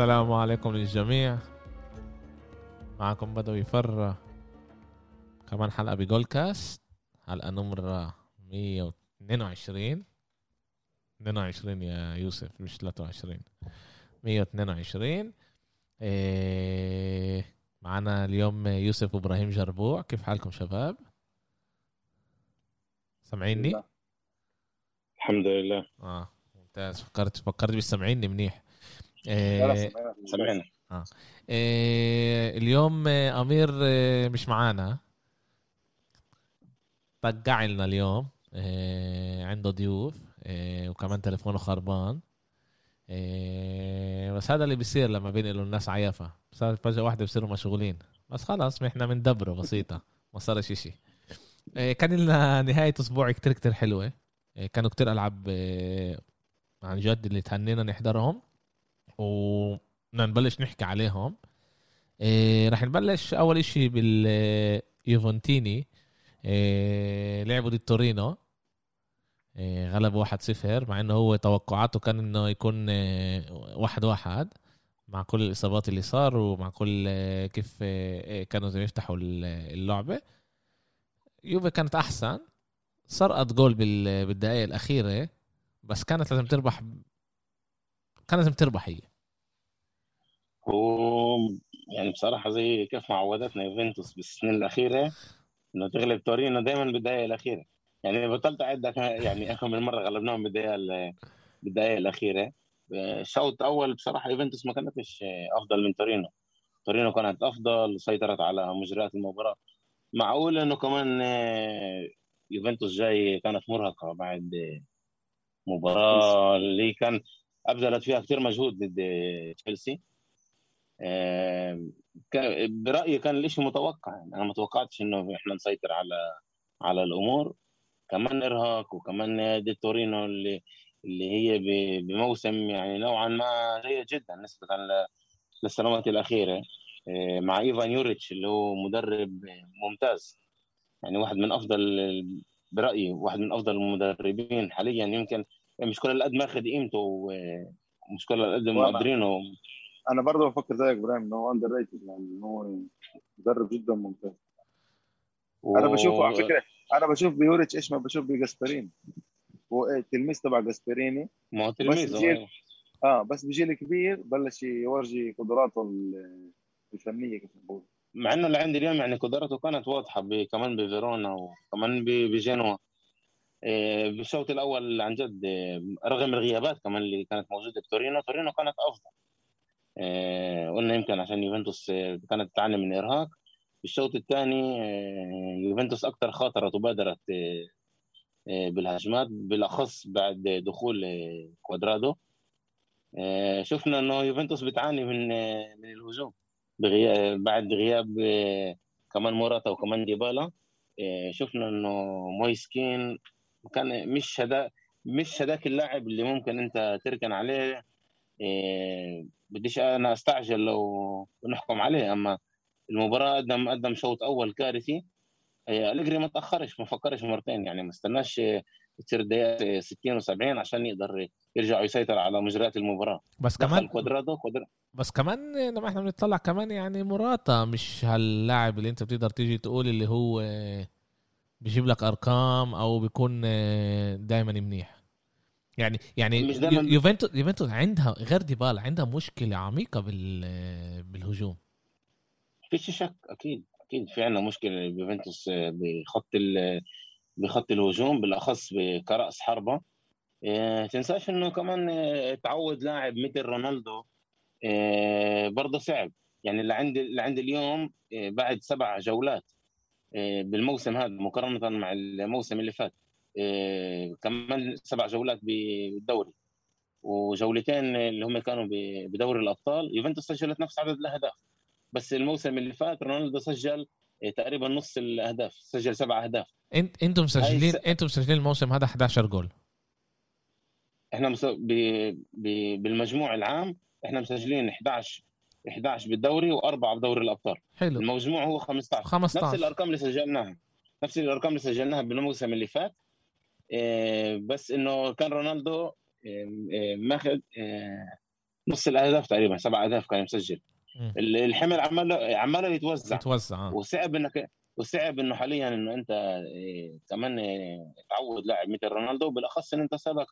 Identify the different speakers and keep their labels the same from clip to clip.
Speaker 1: السلام عليكم للجميع. معكم بدوي فرة. كمان حلقة بجول كاست حلقة نمرة 122 22 يا يوسف مش 23 122 إيه معنا اليوم يوسف إبراهيم جربوع. كيف حالكم شباب؟ سامعيني؟
Speaker 2: الحمد لله.
Speaker 1: آه ممتاز. فكرت فكرت بيسمعيني منيح.
Speaker 2: سمعنا
Speaker 1: آه. إيه اليوم أمير إيه مش معانا. طقع لنا اليوم إيه عنده ضيوف وكمان تليفونه خربان. بس هذا اللي بيصير لما بينقلوا الناس عيافة. صار فجأة واحدة بيصيروا مشغولين. بس خلاص إحنا بندبره بسيطة. ما صارش إيه كان لنا نهاية أسبوع كتير كتير حلوة. إيه كانوا كتير ألعاب عن جد اللي تهنينا نحضرهم. ونبلش نحكي عليهم. إيه رح نبلش أول إشي باليوفنتيني. إيه لعبوا ضد تورينو. إيه غلبوا 1-0 مع إنه هو توقعاته كان إنه يكون إيه واحد واحد مع كل الإصابات اللي صاروا ومع كل إيه كيف إيه كانوا يفتحوا اللعبة. يوفي كانت أحسن. سرقت جول بالدقائق الأخيرة بس كانت لازم تربح كان لازم تربح هي.
Speaker 2: هو يعني بصراحة زي كيف معودتنا يوفنتوس بالسنين الأخيرة إنه تغلب تورينو دائما بالدقائق الأخيرة. يعني بطلت أعد يعني كم من مرة غلبناهم بالدقائق بالدقائق الأخيرة. شوط أول بصراحة يوفنتوس ما كانتش أفضل من تورينو. تورينو كانت أفضل سيطرت على مجريات المباراة. معقول إنه كمان يوفنتوس جاي كانت مرهقة بعد مباراة اللي كان أبذلت فيها كثير مجهود ضد تشيلسي. برأيي كان الإشي متوقع يعني. أنا ما توقعتش إنه إحنا نسيطر على على الأمور. كمان إرهاق وكمان ضد تورينو اللي اللي هي بموسم يعني نوعا ما جيد جدا نسبة للسنوات الأخيرة. مع إيفان يوريتش اللي هو مدرب ممتاز. يعني واحد من أفضل برأيي واحد من أفضل المدربين حاليا. يمكن مش كل القد ماخذ قيمته ومش كل القد مقدرينه.
Speaker 3: أنا برضه بفكر زيك إبراهيم ان هو underrated يعني هو مدرب جدا ممتاز. و... أنا بشوفه على فكرة أنا بشوف بيوريتش إيش ما بشوف بجاسبريني هو إيه تلميذ تبع جاسبريني.
Speaker 2: ما هو تلميذ.
Speaker 3: آه بس بجيل كبير بلش يورجي قدراته الفنية كيف نقول.
Speaker 2: مع إنه اللي عندي اليوم يعني قدراته كانت واضحة كمان بفيرونا وكمان بجنوا. بالشوط الأول عن جد رغم الغيابات كمان اللي كانت موجودة بتورينو تورينو كانت أفضل. قلنا يمكن عشان يوفنتوس كانت تعاني من إرهاق. بالشوط الثاني يوفنتوس أكثر خاطرت وبادرت بالهجمات بالأخص بعد دخول كوادرادو. شفنا إنه يوفنتوس بتعاني من من الهجوم بغياب بعد غياب كمان موراتا وكمان ديبالا. شفنا إنه مويس كين كان مش هدا مش هداك اللاعب اللي ممكن أنت تركن عليه. إيه بديش أنا أستعجل لو نحكم عليه أما المباراة قدم قدم شوط أول كارثي أليجري ما تأخرش ما فكرش مرتين يعني ما استناش تصير الدقيقة 60 و70 عشان يقدر يرجع يسيطر على مجريات المباراة.
Speaker 1: بس كمان
Speaker 2: كوادرادو كوادرادو
Speaker 1: بس كمان لما إحنا بنطلع كمان يعني موراتا مش هاللاعب اللي أنت بتقدر تيجي تقول اللي هو بيجيب لك أرقام أو بيكون دائما منيح. يعني يعني يوفنتوس يوفنتوس عندها غير ديبالا عندها مشكلة عميقة بال بالهجوم.
Speaker 2: فيش شك أكيد أكيد في عندنا مشكلة بيوفنتوس بخط بخط الهجوم بالأخص كراس حربة. آه تنساش إنه كمان تعود لاعب مثل رونالدو برضه صعب. يعني اللي عندي اللي عندي اليوم بعد سبع جولات بالموسم هذا مقارنة مع الموسم اللي فات. كمان سبع جولات بالدوري. وجولتين اللي هم كانوا بدوري الأبطال. يوفنتوس سجلت نفس عدد الأهداف. بس الموسم اللي فات رونالدو سجل تقريبا نص الأهداف. سجل سبع أهداف.
Speaker 1: انت إنتم مسجلين إنتم مسجلين الموسم هذا 11 جول.
Speaker 2: إحنا مس... ب... ب... بالمجموع العام إحنا مسجلين 11 11 بالدوري وأربعة بدوري الأبطال.
Speaker 1: حلو.
Speaker 2: المجموع هو 15
Speaker 1: 15
Speaker 2: نفس الأرقام اللي سجلناها. نفس الأرقام اللي سجلناها بالموسم اللي فات. بس إنه كان رونالدو ماخذ إيه نص الأهداف تقريبا سبع أهداف كان مسجل. الحمل عمال عمال يتوزع.
Speaker 1: يتوزع آه.
Speaker 2: وصعب إنك وصعب إنه حاليا إنه أنت كمان تعود لاعب مثل رونالدو بالأخص إن أنت سبق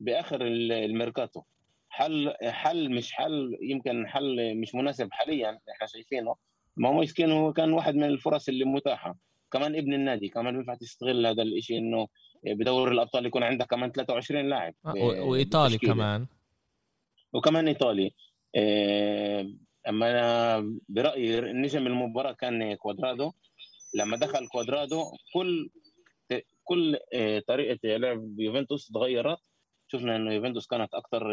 Speaker 2: بآخر الميركاتو. حل حل مش حل يمكن حل مش مناسب حاليا إحنا شايفينه. ما هو مسكين هو كان واحد من الفرص اللي متاحة. كمان ابن النادي كمان بينفع تستغل هذا الشيء إنه بدور الأبطال يكون عندك كمان 23 لاعب
Speaker 1: آه وإيطالي كمان.
Speaker 2: وكمان إيطالي. إيه أما أنا برأيي نجم المباراة كان كوادرادو. لما دخل كوادرادو كل كل آه، طريقة لعب يوفنتوس تغيرت. شفنا إنه يوفنتوس كانت أكثر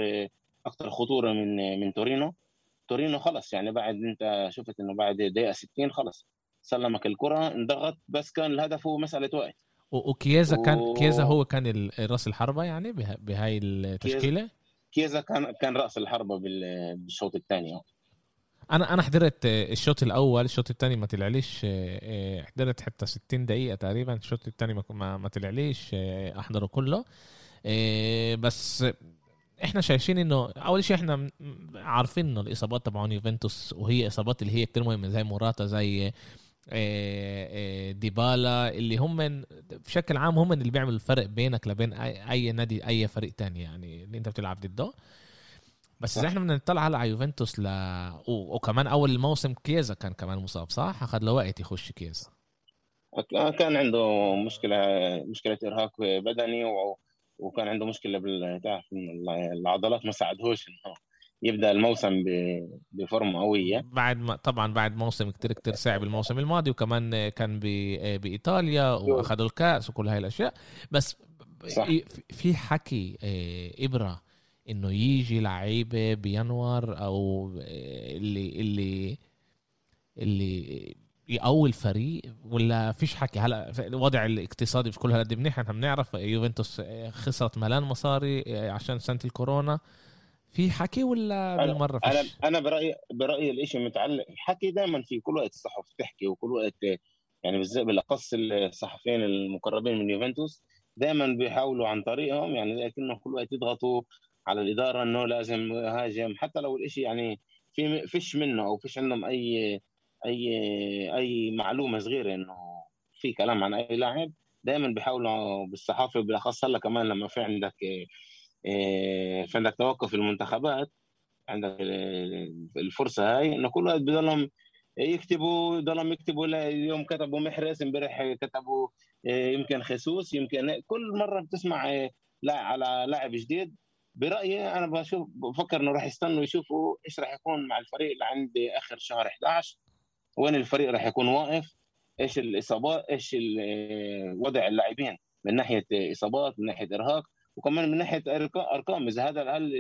Speaker 2: أكثر خطورة من من تورينو. تورينو خلص يعني بعد أنت شفت إنه بعد دقيقة 60 خلص سلمك الكرة انضغط بس كان الهدف هو مسألة وقت.
Speaker 1: وكيزا كان و... كيزا هو كان رأس الحربة يعني بهاي التشكيلة؟
Speaker 2: كيزا كان كان رأس الحربة بالشوط الثاني.
Speaker 1: أنا أنا حضرت الشوط الأول الشوط الثاني ما طلعليش آه، حضرت حتى 60 دقيقة تقريبا الشوط الثاني ما ما طلعليش آه، أحضره كله. آه، بس إحنا شايفين إنه أول شيء إحنا عارفين إنه الإصابات تبعون يوفنتوس وهي إصابات اللي هي كتير مهمة زي موراتا زي ديبالا اللي هم بشكل عام هم اللي بيعملوا الفرق بينك لبين اي نادي أي فريق تاني يعني اللي أنت بتلعب ضده بس اذا إحنا بدنا نطلع على يوفنتوس ل. وكمان أول الموسم كيزا كان كمان مصاب صح؟ أخذ له وقت يخش كيزا
Speaker 2: كان عنده مشكلة مشكلة إرهاق بدني و... وكان عنده مشكلة بال العضلات ما ساعدهوش إنه يبدأ الموسم بفورمة قوية.
Speaker 1: بعد ما طبعا بعد موسم كتير كتير صعب الموسم الماضي وكمان كان بإيطاليا وأخذوا الكأس وكل هاي الأشياء. بس صح. في حكي آه، إبرة إنه يجي لعيبة بينور أو اللي اللي اللي يقوي الفريق ولا فيش حكي؟ هلا الوضع الاقتصادي في كل هالقد منيح. إحنا بنعرف يوفنتوس خسرت ملان مصاري عشان سنة الكورونا. في حكي ولا بالمرة
Speaker 2: فيش؟ أنا أنا برايي برأيي الشيء متعلق الحكي دائما في كل وقت الصحف تحكي وكل وقت يعني بالذات بالأخص الصحفيين المقربين من يوفنتوس دائما بيحاولوا عن طريقهم يعني لكنه كل وقت يضغطوا على الإدارة إنه لازم هاجم حتى لو الإشي يعني في فيش منه أو فيش عندهم اي اي أي معلومة صغيرة إنه في كلام عن أي لاعب دائما بيحاولوا بالصحافة بالاخص هلا كمان لما في عندك في عندك توقف المنتخبات. عندك الفرصة هاي إنه كل واحد بضلهم يكتبوا ضلهم يكتبوا اليوم كتبوا محرز امبارح كتبوا آه، يمكن خسوس يمكن كل مرة بتسمع آه، لا على لاعب جديد. برأيي أنا بشوف بفكر إنه راح يستنوا يشوفوا إيش راح يكون مع الفريق اللي عند آخر شهر 11 وين الفريق راح يكون واقف؟ إيش الإصابات إيش وضع اللاعبين من ناحية إصابات من ناحية إرهاق. وكمان من ناحية ارقام إذا هذا هل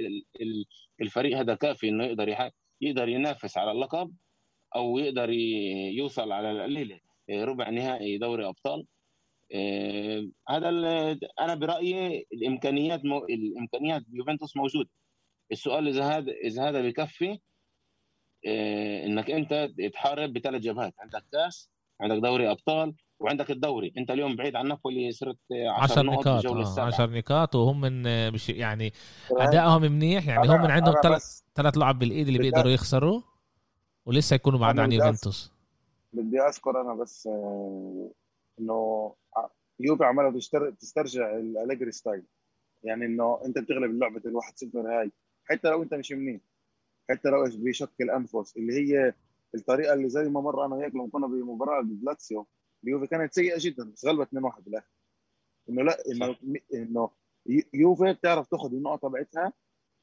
Speaker 2: الفريق هذا كافي إنه يقدر يقدر ينافس على اللقب أو يقدر يوصل على القليله ربع نهائي دوري أبطال. آه، هذا أنا برأيي الإمكانيات مو... الإمكانيات يوفنتوس موجوده السؤال إذا هذا إذا هذا بكفي آه، إنك أنت تحارب بثلاث جبهات عندك كأس عندك دوري أبطال وعندك الدوري. انت اليوم بعيد عن نابولي صرت
Speaker 1: 10 نقاط 10 نقاط وهم من مش يعني أدائهم منيح يعني هم من عندهم ثلاث ثلاث لعب بالإيد اللي بيقدروا يخسروا ولسه يكونوا بعد عن يوفنتوس.
Speaker 3: بدي أذكر أنا بس آه، إنه يوفي عماله تسترجع الأليجري style. يعني إنه أنت بتغلب اللعبة الواحد صفر هاي حتى لو أنت مش منيح حتى لو إيش بشكل أنفس اللي هي الطريقة اللي زي ما مر أنا وياك لما كنا بمباراة بلاتسيو اليوفي كانت سيئة جدا بس غلبت 2-1 بالاخر إنه لا إنه إنه يوفي بتعرف تاخذ النقطة تبعتها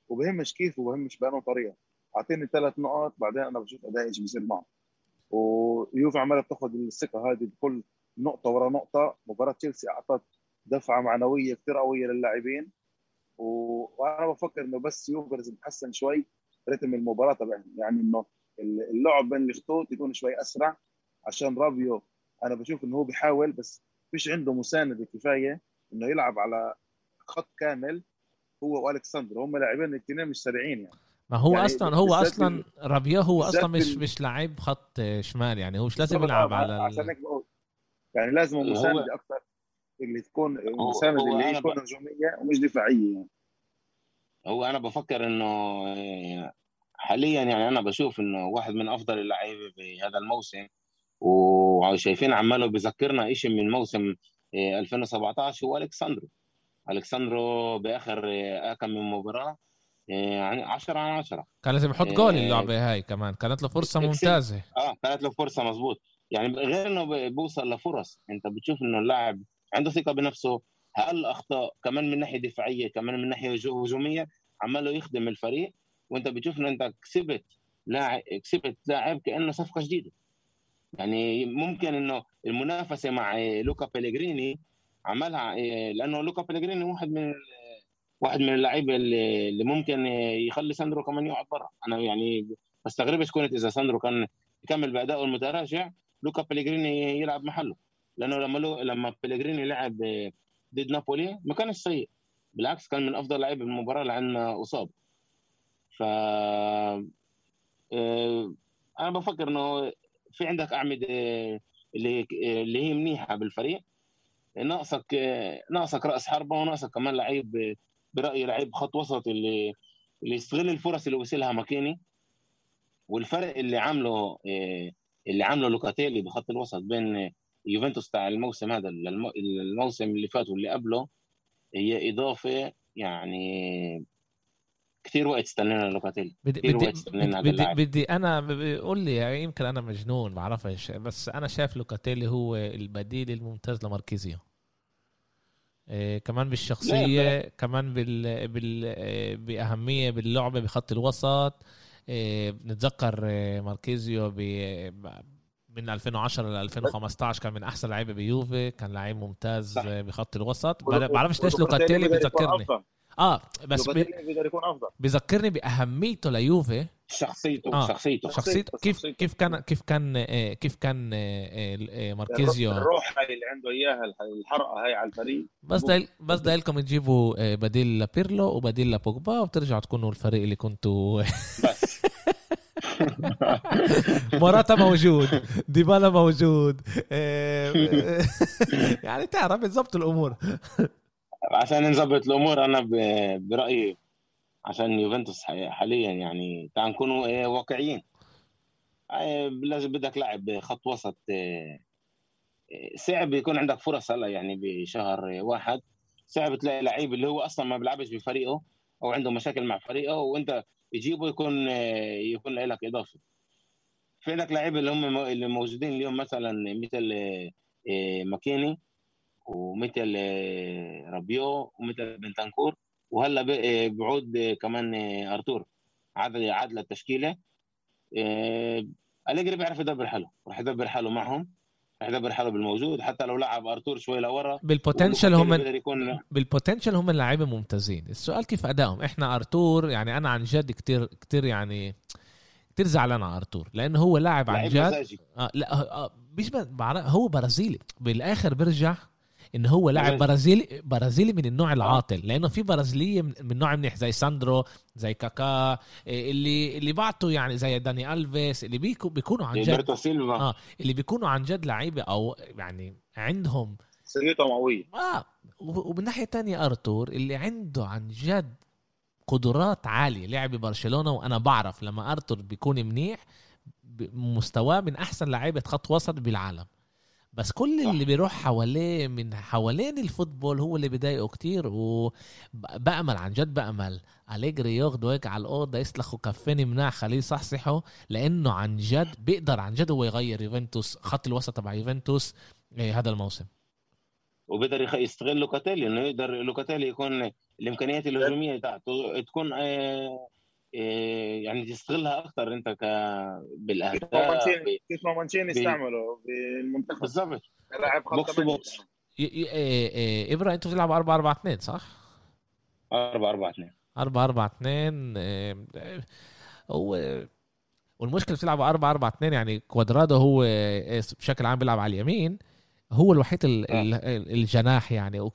Speaker 3: وبهمش كيف وبهمش بأنه طريقة. أعطيني ثلاث نقط بعدين أنا بشوف أداء إيش بيصير معه. ويوفي عماله بتاخذ الثقة هذه بكل نقطة ورا نقطة. مباراة تشيلسي أعطت دفعة معنوية كثير قوية للاعبين. وأنا بفكر إنه بس يوفي لازم يتحسن شوي رتم المباراة تبعهم. يعني إنه اللعب بين الخطوط يكون شوي أسرع عشان رابيو أنا بشوف إنه هو بيحاول بس فيش عنده مساندة كفاية إنه يلعب على خط كامل هو وألكسندر. هم لاعبين الاثنين مش سريعين يعني.
Speaker 1: ما هو يعني أصلا هو أصلا رابيو هو أصلا مش مش لعيب خط شمال يعني هو مش لازم يلعب على
Speaker 3: عشان هيك بقول. يعني لازم مسانده أكثر اللي تكون المساندة اللي هي تكون هجومية ومش دفاعية يعني.
Speaker 2: هو أنا بفكر إنه آه، حاليا يعني أنا بشوف إنه واحد من أفضل اللعيبة في هذا الموسم وشايفين عماله بذكرنا شيء من موسم 2017 هو الكساندرو الكساندرو بآخر كم من مباراة يعني 10 على 10
Speaker 1: كان لازم يحط جول اللعبة هاي كمان. كانت له فرصة ممتازة.
Speaker 2: آه كانت له فرصة مزبوط يعني غير إنه بيوصل لفرص. أنت بتشوف إنه اللاعب عنده ثقة بنفسه هل أخطاء كمان من ناحية دفاعية كمان من ناحية هجومية عماله يخدم الفريق. وأنت بتشوف إنه أنت كسبت لاعب كسبت لاعب كأنه صفقة جديدة. يعني ممكن إنه المنافسة مع لوكا بيليجريني عملها لأنه لوكا بيليجريني واحد من واحد من اللعيبة اللي ممكن يخلي ساندرو كمان يقعد برا. أنا يعني بستغربش كنت إذا ساندرو كان يكمل بادائه المتراجع لوكا بيليجريني يلعب محله. لأنه لما لو لما بيليجريني لعب ضد نابولي ما كانش سيء. بالعكس كان من أفضل لعيبة بالمباراه لعنا أصاب. ف آه، أنا بفكر إنه في عندك أعمدة اللي اللي هي منيحة بالفريق. ناقصك ناقصك رأس حربة وناقصك كمان لعيب برأيي لعيب خط وسط اللي اللي يستغل الفرص اللي وصلها ماكيني. والفرق اللي عامله اللي عامله لوكاتيلي بخط الوسط بين يوفنتوس تاع الموسم هذا الموسم اللي فات واللي قبله هي إضافة يعني كثير وقت استنينا لوكاتيلي
Speaker 1: بدي بدي بدي, بدي أنا بقول لي يعني يمكن أنا مجنون بعرفش. بس أنا شايف لوكاتيلي هو البديل الممتاز لماركيزيو. إيه كمان بالشخصية كمان بال, بال إيه بأهمية باللعبة بخط الوسط. إيه بنتذكر إيه ماركيزيو من 2010 ل 2015 كان من أحسن لعيبة بيوفي. كان لعيب ممتاز صح. بخط الوسط. بعرفش ليش لوكاتيلي بذكرني آه بس بي... بيقدر يكون أفضل. بيذكرني بأهميته ليوفي.
Speaker 2: شخصيته آه. شخصيته.
Speaker 1: شخصيته. كيف كيف كان كيف كان آه، كيف كان آه، آه، ماركيزيو؟
Speaker 3: الروح هاي اللي عنده إياها الحرقة هاي على الفريق.
Speaker 1: بس دايل بس ضايل لكم تجيبوا بديل لبيرلو وبديل لبوجبا وبترجعوا تكونوا الفريق اللي كنتوا. بس. موراتا موجود ديبالا موجود يعني تعرف بتظبط الأمور.
Speaker 2: عشان نظبط الأمور أنا برأيي عشان يوفنتوس حاليا يعني تعال نكونوا إيه، واقعيين. لازم بدك لاعب خط وسط إيه، صعب يكون عندك فرص هلا يعني بشهر واحد. صعب تلاقي لعيب اللي هو أصلا ما بيلعبش بفريقه أو عنده مشاكل مع فريقه وأنت تجيبه يكون يكون لك إضافة. في لك لعيبه اللي هم اللي موجودين اليوم مثلا مثل ماكيني. ومثل آه، رابيو ومثل بنتانكور. وهلا آه، بعود آه، كمان أرتور. عاد عاد للتشكيله أليجري بيعرف يدبر حاله. راح يدبر حاله معهم. راح يدبر حاله بالموجود. حتى لو لعب أرتور شوي لورا
Speaker 1: بال potential هم يكون... بال potential هم اللعيبه ممتازين. السؤال كيف أدائهم؟ إحنا أرتور يعني أنا عن جد كتير كتير يعني كتير زعلان على أرتور. لأنه هو لاعب عن جد. آه لا آه بيشبه هو برازيلي. بالآخر بيرجع إن هو لاعب برازيلي برازيلي من النوع العاطل لأنه في برازيلية من نوع منيح زي ساندرو زي كاكا اللي اللي بعتوا يعني زي داني ألفيس اللي بيكو بيكونوا عن جد آه اللي بيكونوا عن جد لعيبة أو يعني عندهم
Speaker 3: سريتهم قوية.
Speaker 1: آه ومن ناحية تانية أرتور اللي عنده عن جد قدرات عالية لعب ببرشلونه وأنا بعرف لما أرتور بيكون منيح مستواه من أحسن لعيبة خط وسط بالعالم. بس كل اللي بيروح حواليه من حوالين الفوتبول هو اللي بيضايقه كتير وبأمل عن جد بأمل. أليجري ياخده هيك على الأوضة يسلخوا كفين مناح خليه يصحصحه لأنه عن جد بيقدر عن جد هو يغير يوفنتوس خط الوسط تبع يوفنتوس إيه، هذا الموسم.
Speaker 2: وبيقدر يستغل لوكاتيلي إنه يقدر لوكاتيلي يكون الإمكانيات الهجومية تاعته تكون آه، يعني تستغلها أكثر أنت ك بالأهداف
Speaker 3: كيف ما مانشيني استعمله بالمنتخب.
Speaker 2: بالضبط
Speaker 3: لاعب
Speaker 2: box to
Speaker 1: box. إبراهيم أنتوا بتلعبوا 4 4 2 صح؟
Speaker 2: 4 4 2
Speaker 1: 4 4 2 هو والمشكلة بتلعبوا 4 4 2 يعني كوادرادو هو إيه، بشكل عام بيلعب على اليمين هو الوحيد آه. الجناح يعني.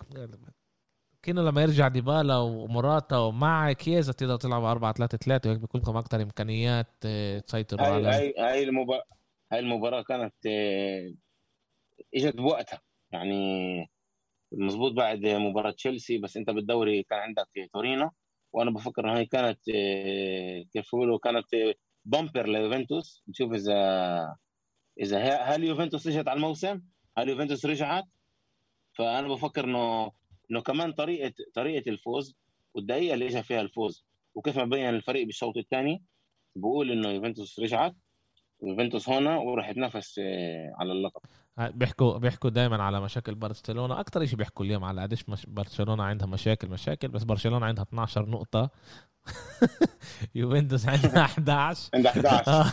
Speaker 1: كأنه لما يرجع ديبالا ومراتا ومع كيزا تقدر تلعب 4 3 3 وهيك بيكون لكم أكثر إمكانيات آه، تسيطروا
Speaker 2: على هاي هاي المباراه هاي المباراة كانت آه، إجت بوقتها يعني مزبوط بعد مباراة تشيلسي بس أنت بالدوري كان عندك تورينو وأنا بفكر إنها كانت آه، كيف يقولوا كانت bumper ليوفنتوس نشوف اذا إذا هل يوفنتوس رجعت على الموسم؟ هل يوفنتوس رجعت؟ فأنا بفكر إنه إنه كمان طريقه طريقة الفوز والدقيقة اللي اجى فيها الفوز. وكيف ما بين الفريق بالشوط الثاني بقول إنه يوفنتوس رجعت يوفنتوس هنا وراح يتنافس آه، على اللقب.
Speaker 1: بيحكوا بيحكوا دائما على مشاكل برشلونة. أكثر شيء بيحكوا اليوم على قديش مش برشلونة عندها مشاكل مشاكل بس برشلونة عندها 12 نقطة. يوفنتوس عندها 11
Speaker 2: عندها 11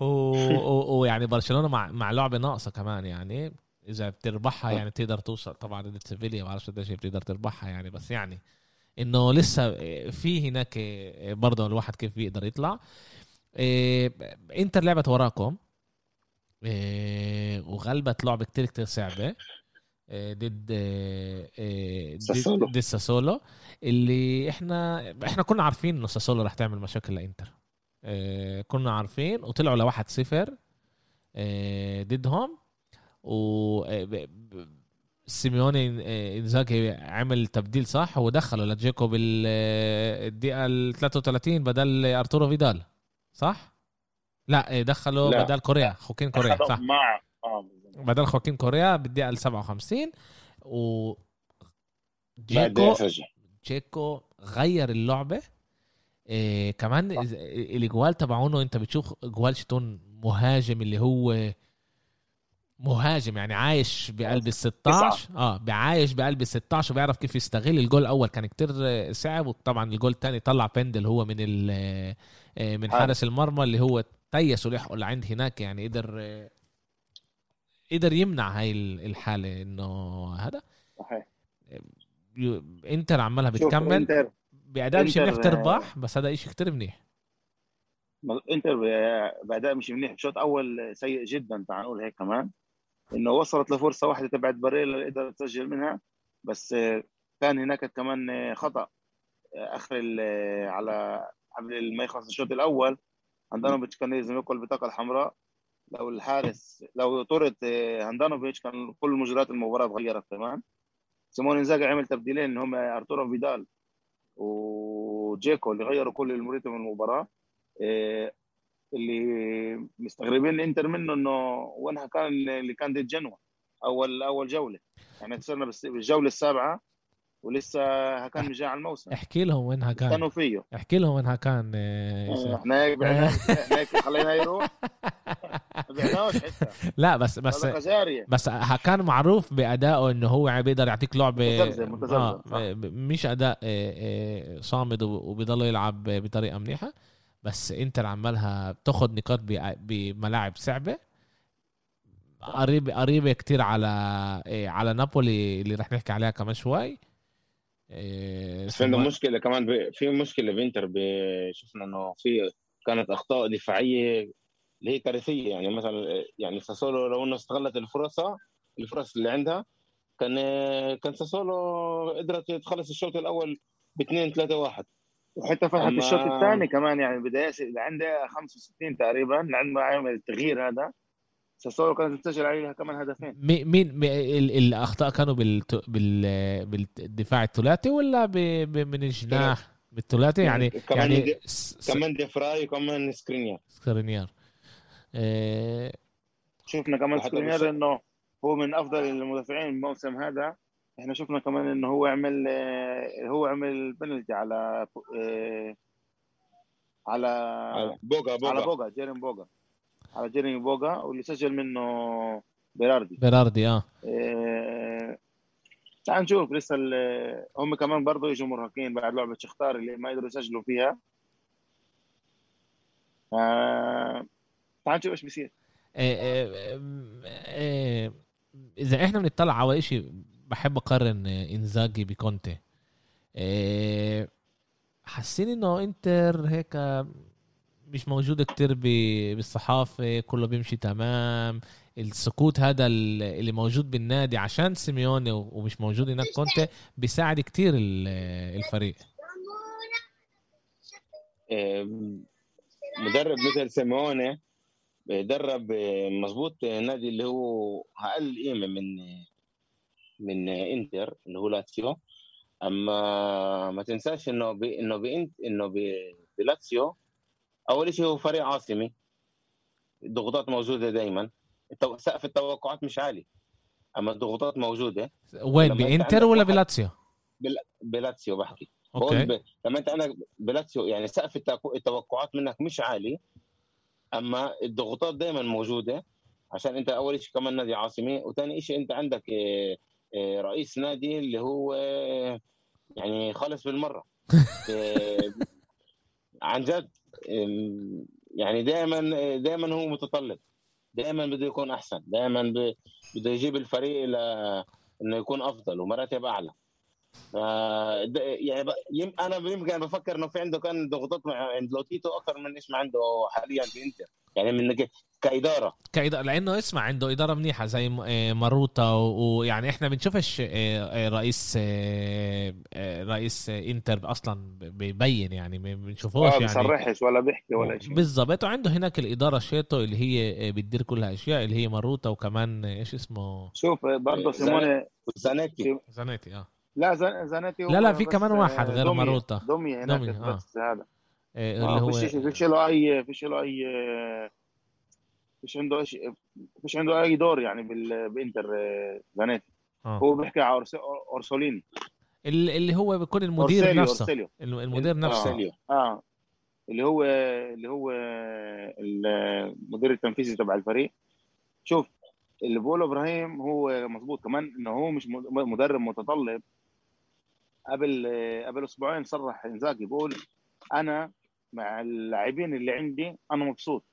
Speaker 1: ويعني برشلونة مع مع لعبه ناقصة كمان يعني. إذا بتربحها يعني بتقدر توصل. طبعا ضد سيفيليا ما بعرفش قديش بتقدر تربحها يعني. بس يعني إنه لسه في هناك برضه الواحد كيف بيقدر يطلع. إنتر لعبت وراكم. وغلبت لعبة كتير كتير صعبة. ضد
Speaker 2: ساسولو.
Speaker 1: ضد ساسولو. اللي إحنا إحنا كنا عارفين إنه ساسولو رح تعمل مشاكل لإنتر. كنا عارفين. وطلعوا لواحد صفر ضدهم. و سيميوني إنزاجي عمل تبديل صح ودخله لجيكو بالدقيقه ال 33 بدل أرتورو فيدال صح؟ لا دخله لا. بدل كوريا خوكين كوريا صح.
Speaker 3: مع آه
Speaker 1: بدل خوكين كوريا بالدقيقة ال 57 و
Speaker 2: جيكو
Speaker 1: جيكو غير اللعبة. إيه كمان الإجوال تبعونه أنت بتشوف جوال شتون مهاجم اللي هو مهاجم يعني عايش بقلب ال 16 آه بعايش بقلب ال 16 وبيعرف كيف يستغل الجول الأول. كان كتير صعب وطبعا الجول الثاني طلع بندل هو من آه، من حارس المرمى اللي هو تيس ولحقه لعند هناك يعني قدر قدر يمنع هاي الحالة إنه هذا.
Speaker 3: صحيح.
Speaker 1: إنتر عمالها بتكمل. بأداء مش منيح تربح بس هذا شيء كتير منيح.
Speaker 3: إنتر بأداء مش منيح. بشوط أول سيء جدا تعال نقول هيك كمان. إنه وصلت لفرصة واحدة تبعت باريلا قدر تسجل منها بس كان هناك كمان خطأ آخر على قبل ما يخلص الشوط الأول هاندانوفيتش كان لازم يأكل البطاقه الحمراء. لو الحارس لو طرد هاندانوفيتش كان كل مجريات المباراة تغيرت كمان سيمون انزاجا عمل تبديلين اللي هم أرتورو فيدال وجيكو اللي غيروا كل الريتم المباراة. اللي مستغربين انتر منه إنه وين هاكان اللي كان ضد جنوة اول أول جولة. يعني صرنا بالجولة السابعة ولسه هاكان مش على الموسم.
Speaker 1: احكي لهم وين هاكان.
Speaker 3: كانوا فيه.
Speaker 1: احكي لهم وين هاكان
Speaker 3: آه، إحنا هيك هيك خلينا يروح.
Speaker 1: لا بس بس بس كان معروف بادائه إنه هو بيقدر يعطيك لعبه
Speaker 3: متزلزل متزلزل
Speaker 1: آه مش أداء آه، صامد وبيضل يلعب بطريقة منيحة. بس انتر عمالها بتاخذ نقاط بملاعب صعبة قريبه قريبة كتير على إيه، على نابولي اللي رح نحكي عليها كمان شوي
Speaker 2: إيه بس عنده مشكلة كمان. في مشكلة بإنتر. شفنا إنه في كانت أخطاء دفاعية اللي هي كارثيه يعني مثلا يعني ساسولو لو إنه استغلت الفرصه الفرص اللي عندها كان كان ساسولو قدرت تخلص الشوط الأول ب 2 3 1
Speaker 3: وحتى فتحت أما... الشوط الثاني كمان يعني بداية عندها 65 تقريبا لعند ما عمل التغيير هذا ساسولو كانت تسجل عليها كمان هدفين.
Speaker 1: مين مين الأخطاء كانوا بال... بال... بالدفاع الثلاثي ولا ب... ب... من الجناح بالثلاثي يعني
Speaker 2: كمان يعني دي... كمان ديفراي وكمان سكرينيار.
Speaker 1: سكرينيار. إيه...
Speaker 3: شفنا كمان سكرينيار إنه هو من أفضل المدافعين الموسم هذا. إحنا شفنا كمان إنه هو عمل هو عمل بنالتي على على
Speaker 2: بوغا بوغا
Speaker 3: على بوغا جيرين بوغا على جيرين بوغا واللي سجل منه بيراردي.
Speaker 1: بيراردي آه.
Speaker 3: إيه... تعال نشوف لسه هم كمان برضه يجوا مرهقين بعد لعبة شختار اللي ما يقدروا يسجلوا فيها. آه... تعال نشوف إيش بيصير.
Speaker 1: إيه إيه إيه إذا إحنا بنطلع على شيء بحب أقارن إنزاجي بكونتي. إيه، حاسين إنه إنتر هيك مش موجود كتير بالصحافة كله بيمشي تمام. السكوت هذا اللي موجود بالنادي عشان سيميوني ومش موجود هناك كونتي بيساعد كتير الفريق.
Speaker 2: إيه، مدرب مثل سيميوني بيدرب مظبوط نادي اللي هو أقل قيمة من من انتر اللي هو لاتسيو. أما ما تنساش إنه ب... إنه بإنت... إنه ب... بلاتسيو أول شيء هو فريق عاصمي. الضغوطات موجودة دائما. سقف التوقعات مش عالي. أما الضغوطات موجودة.
Speaker 1: وين بانتر ولا بلاتسيو؟
Speaker 2: بل... بلاتسيو بحكي.
Speaker 1: أوكي.
Speaker 2: ب... لما أنت عندك بلاتسيو يعني سقف التو- التوقعات منك مش عالي أما الضغوطات دائما موجودة عشان أنت أول شيء كمان نادي عاصمي وثاني شيء أنت عندك آه، رئيس نادي اللي هو يعني خالص بالمرة. آه، عن جد يعني دائما دائما هو متطلب. دائما بده يكون أحسن. دائما بده يجيب الفريق إلى إنه يكون أفضل ومراتب أعلى. يعني ب- يم- أنا يمكن بفكر إنه في عنده كان ضغوطات مع عند لوتيتو أكثر من إيش ما عنده حاليا بانتر يعني من ك- كإدارة.
Speaker 1: كإدارة لأنه اسمع عنده إدارة منيحة زي م- آه، ماروتا و- ويعني إحنا بنشوفش آه، آه، رئيس آه، آه، رئيس آه، إنتر أصلا بيبين يعني ما بنشوفوش يعني.
Speaker 3: بيصرحش ولا بيحكي ولا شيء.
Speaker 1: بالضبط. وعنده هناك الإدارة شيتو اللي هي آه، بتدير كل هالأشياء اللي هي ماروتا وكمان آه، إيش اسمه؟
Speaker 3: شوف برضه سيموني
Speaker 2: زانيتي.
Speaker 1: زانيتي آه.
Speaker 3: لا زانيتي
Speaker 1: لا، لا، في كمان واحد
Speaker 3: آه،
Speaker 1: غير ماروتا.
Speaker 3: دومي هناك
Speaker 1: دومي، آه.
Speaker 3: بس هذا
Speaker 1: آه، اللي
Speaker 3: آه
Speaker 1: هو
Speaker 3: فيش فيش له أي فيش له أي فيش عنده اي شيء فيش عنده أي دور يعني بال... بإنتر آه، زانيتي
Speaker 1: آه.
Speaker 3: هو بيحكي على أورس... أورسوليني
Speaker 1: اللي هو بيكون المدير
Speaker 3: أوسيليو
Speaker 1: نفسه
Speaker 3: أوسيليو.
Speaker 1: الم- المدير نفسه
Speaker 2: أوسيليو.
Speaker 3: آه اللي هو اللي هو المدير التنفيذي تبع الفريق شوف اللي بقوله إبراهيم هو مظبوط كمان إنه هو مش مد- مدرب متطلب قبل قبل أسبوعين صرح إنزاجي بيقول أنا مع اللاعبين اللي عندي أنا مبسوط.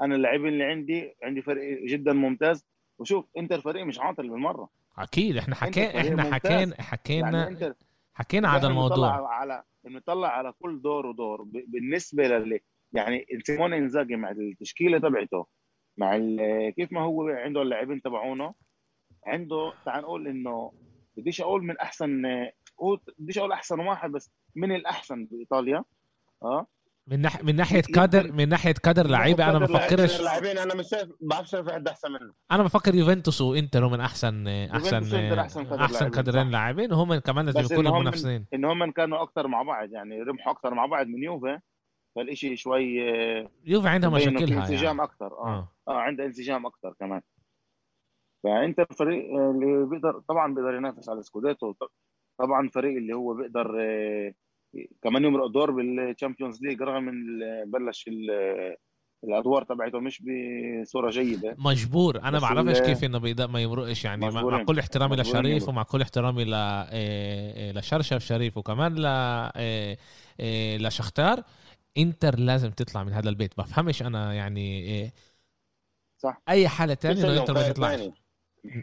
Speaker 3: أنا اللاعبين اللي عندي عندي فريق جدا ممتاز. وشوف انت الفريق مش عاطل بالمرة.
Speaker 1: أكيد إحنا حكينا
Speaker 3: إحنا.
Speaker 1: حكينا حكينا
Speaker 3: يعني
Speaker 1: حكينا على
Speaker 3: بنطلع
Speaker 1: الموضوع.
Speaker 3: على بنطلع على كل دور ودور. بالنسبة للي يعني سيمون إنزاجي مع التشكيلة تبعته مع كيف ما هو عنده اللاعبين تبعونه عنده تعال نقول إنه بديش أقول من أحسن هو بديش أقول أحسن واحد بس. من الأحسن بايطاليا آه.
Speaker 1: من ناحيه من
Speaker 3: ناحية
Speaker 1: كادر من ناحية كادر لعيبة
Speaker 3: أنا لعيبة.
Speaker 1: بفكرش.
Speaker 2: اللاعبين أنا مش شايف بعرفش شايف حد أحسن منه
Speaker 1: أنا بفكر يوفنتوس وإنتر من احسن احسن
Speaker 3: كادر
Speaker 1: أحسن
Speaker 3: لاعبين،
Speaker 1: كادرين. لاعبين. وهم كمان لازم يكونوا منافسين
Speaker 3: ان هم كانوا أكثر مع بعض يعني ربحوا أكثر مع بعض من يوفي. فالشيء شوي آه،
Speaker 1: يوفي عندها مشاكلها
Speaker 3: انسجام
Speaker 1: يعني.
Speaker 3: أكثر آه.
Speaker 1: آه.
Speaker 3: آه عنده انسجام أكثر كمان. فانت الفريق اللي بيقدر طبعا بيقدر ينافس على سكوديتو. طبعا فريق اللي هو بيقدر آه، كمان يمرق دور بال Champions League رغم إن بلش ال- الأدوار تبعته مش بصورة جيدة.
Speaker 1: مجبور. أنا
Speaker 3: بس
Speaker 1: بعرفش كيف إنه بيقدر ما يمرقش يعني. مع. كل احترامي لشريف. ومع كل احترامي ل آه، آه، لشرشف شريف وكمان ل لشختار. إنتر لازم تطلع من هذا البيت. بفهمش أنا يعني
Speaker 3: صح.
Speaker 1: أي
Speaker 2: حالة
Speaker 1: تانية
Speaker 2: إنه
Speaker 1: إنتر ما تطلعش.
Speaker 2: ثاني.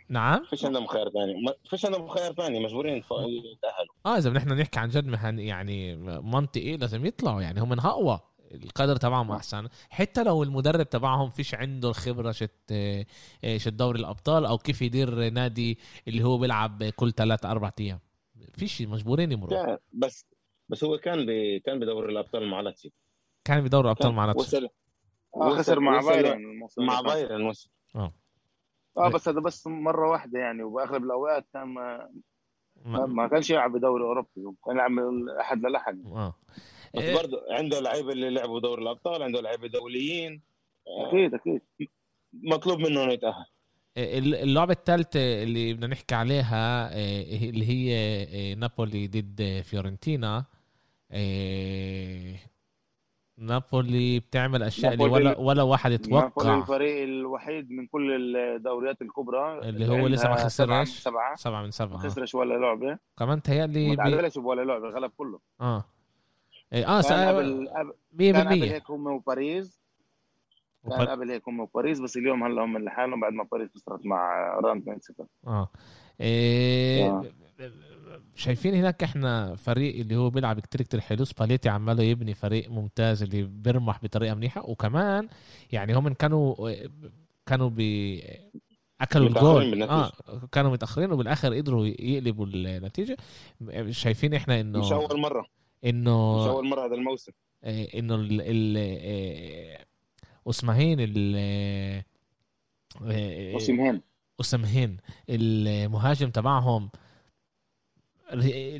Speaker 1: نعم؟
Speaker 2: فيش عندهم خيار ثاني. ما- فيش عندهم خيار ثاني. مجبورين يتأهلوا.
Speaker 1: آه إذا نحن نحكي عن جد مهن يعني منطقي لازم يطلعوا. يعني هم من اقوى الكادر تبعهم. أحسن. حتى لو المدرب تبعهم فيش عنده الخبرة شت آه، شت دوري الأبطال أو كيف يدير نادي اللي هو بيلعب كل ثلاث أربع أيام. فيش مجبورين يمروا.
Speaker 2: بس بس هو كان ب... كان بدوري الأبطال مع لاتسيو.
Speaker 1: كان بدوري
Speaker 2: الأبطال
Speaker 1: مع لاتسيو.
Speaker 2: وصل
Speaker 3: آه خسر مع
Speaker 2: وصل-
Speaker 3: بايرن
Speaker 2: مع. بايرن وصل
Speaker 3: آه. بس هذا بس مرة واحدة يعني وبأغلب الأوقات كان ما,
Speaker 1: ما-
Speaker 3: ما كانش يلعب بدوري أوروبي كان يلعب من احد للأحد.
Speaker 1: آه.
Speaker 2: بس
Speaker 1: إيه،
Speaker 2: برضه عنده لعيبة اللي لعبوا دوري الأبطال عنده لعيبة دوليين. آه،
Speaker 3: أكيد أكيد.
Speaker 2: مطلوب منه إنه يتأهل.
Speaker 1: اللعبة الثالثة اللي بدنا نحكي عليها آه، اللي هي نابولي ضد فيورنتينا نابولي بتعمل أشياء اللي
Speaker 3: نابولي-
Speaker 1: ولا ولا واحد
Speaker 3: نابولي
Speaker 1: يتوقع
Speaker 3: الفريق الوحيد من كل الدوريات الكبرى.
Speaker 1: اللي هو لسه ما
Speaker 3: سبعة
Speaker 1: خسرش
Speaker 3: سبعة.
Speaker 1: سبعة من
Speaker 3: ما
Speaker 1: سبعة. آه.
Speaker 3: خسرش ولا لعبة.
Speaker 1: كمان
Speaker 3: ما
Speaker 1: تهيألي بي...
Speaker 3: تعادلش ولا لعبة غلب كله.
Speaker 1: آه. آه
Speaker 3: كان. قبل قبل- كان قبل
Speaker 1: 100%
Speaker 3: هيك هم وباريس. كان قبل هيك هم وباريس بس اليوم هلا هم لحالهم بعد ما باريس خسرت مع رين 2-0
Speaker 1: آه. إيه
Speaker 3: آه.
Speaker 1: شايفين هناك إحنا فريق اللي هو بيلعب كتير كتير حلو. سباليتي عماله يبني فريق ممتاز اللي بيرمح بطريقة منيحة. وكمان يعني هم كانوا كانوا بي
Speaker 2: أكلوا
Speaker 1: الجول. آه كانوا متأخرين وبالآخر قدروا يقلبوا النتيجة. شايفين إحنا إنه
Speaker 2: مش أول مرة. مش
Speaker 1: انه
Speaker 2: أول مرة هذا الموسم.
Speaker 1: إيه، إنه ال ال اسمهين ال إيه،
Speaker 3: اوسيمهين
Speaker 1: اسمهين المهاجم تبعهم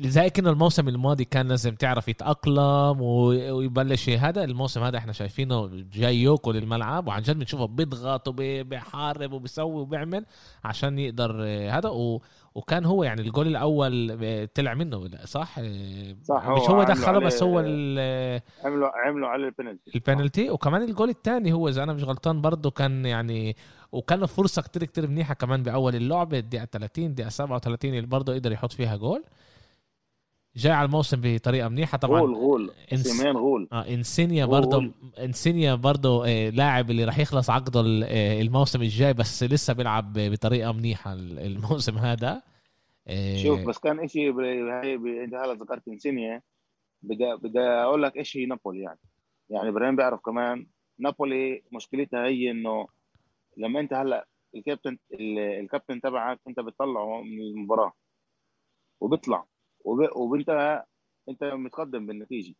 Speaker 1: زي كأنه الموسم الماضي كان لازم تعرف يتأقلم ويبلش هذا الموسم هذا إحنا شايفينه جاي ياكل الملعب وعن جد بنشوفه بيضغط وبيحارب وبيسوي وبيعمل عشان يقدر هذا. و... وكان هو يعني الجول الأول طلع منه صح؟ صح مش هو, هو دخله بس هو
Speaker 3: عملوا عملوا على البنالتي.
Speaker 1: البنالتي. وكمان الجول الثاني هو إذا أنا مش غلطان برضه كان يعني وكان فرصة كتير كتير منيحة كمان بأول اللعبه الدقيقة 30 الدقيقة 37 اللي برضه قدر يحط فيها جول. جاي على الموسم بطريقة منيحة. طبعا
Speaker 3: غول غول.
Speaker 1: إنس...
Speaker 3: غول.
Speaker 1: آه إنسينيا برضه إنسينيا برضه آه لاعب اللي راح يخلص عقده آه، الموسم الجاي بس لسه بيلعب بطريقة منيحة الموسم هذا.
Speaker 3: آه شوف بس كان إشي هي أنت هلا ذكرت إنسينيا. بدي بدي أقول لك إيش هي نابولي يعني. يعني إبراهيم بيعرف كمان نابولي مشكلتها هي إنه لما أنت هلا الكابتن الكابتن تبعك أنت بتطلعه من المباراة وبيطلع. وانت انت متقدم بالنتيجة.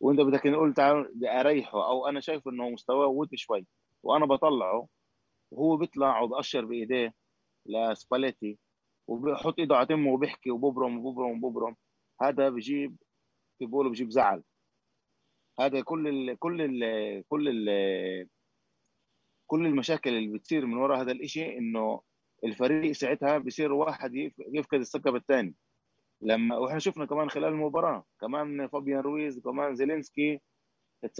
Speaker 3: وانت بدك نقول تعال اريحه أو أنا شايف انه مستواه وطي شوي. وأنا بطلعه وهو بيطلع وبأشر بإيديه لسباليتي وبحط إيده على تمه وبيحكي وببرم وببرم وببرم. هذا بجيب بيقولوا بجيب زعل. هذا كل ال كل ال كل ال كل المشاكل اللي بتصير من وراء هذا الإشي إنه الفريق ساعتها بصير واحد يفقد الثقة بالثاني لما وإحنا شفنا كمان خلال المباراة كمان فابيان رويز وكمان زيلينسكي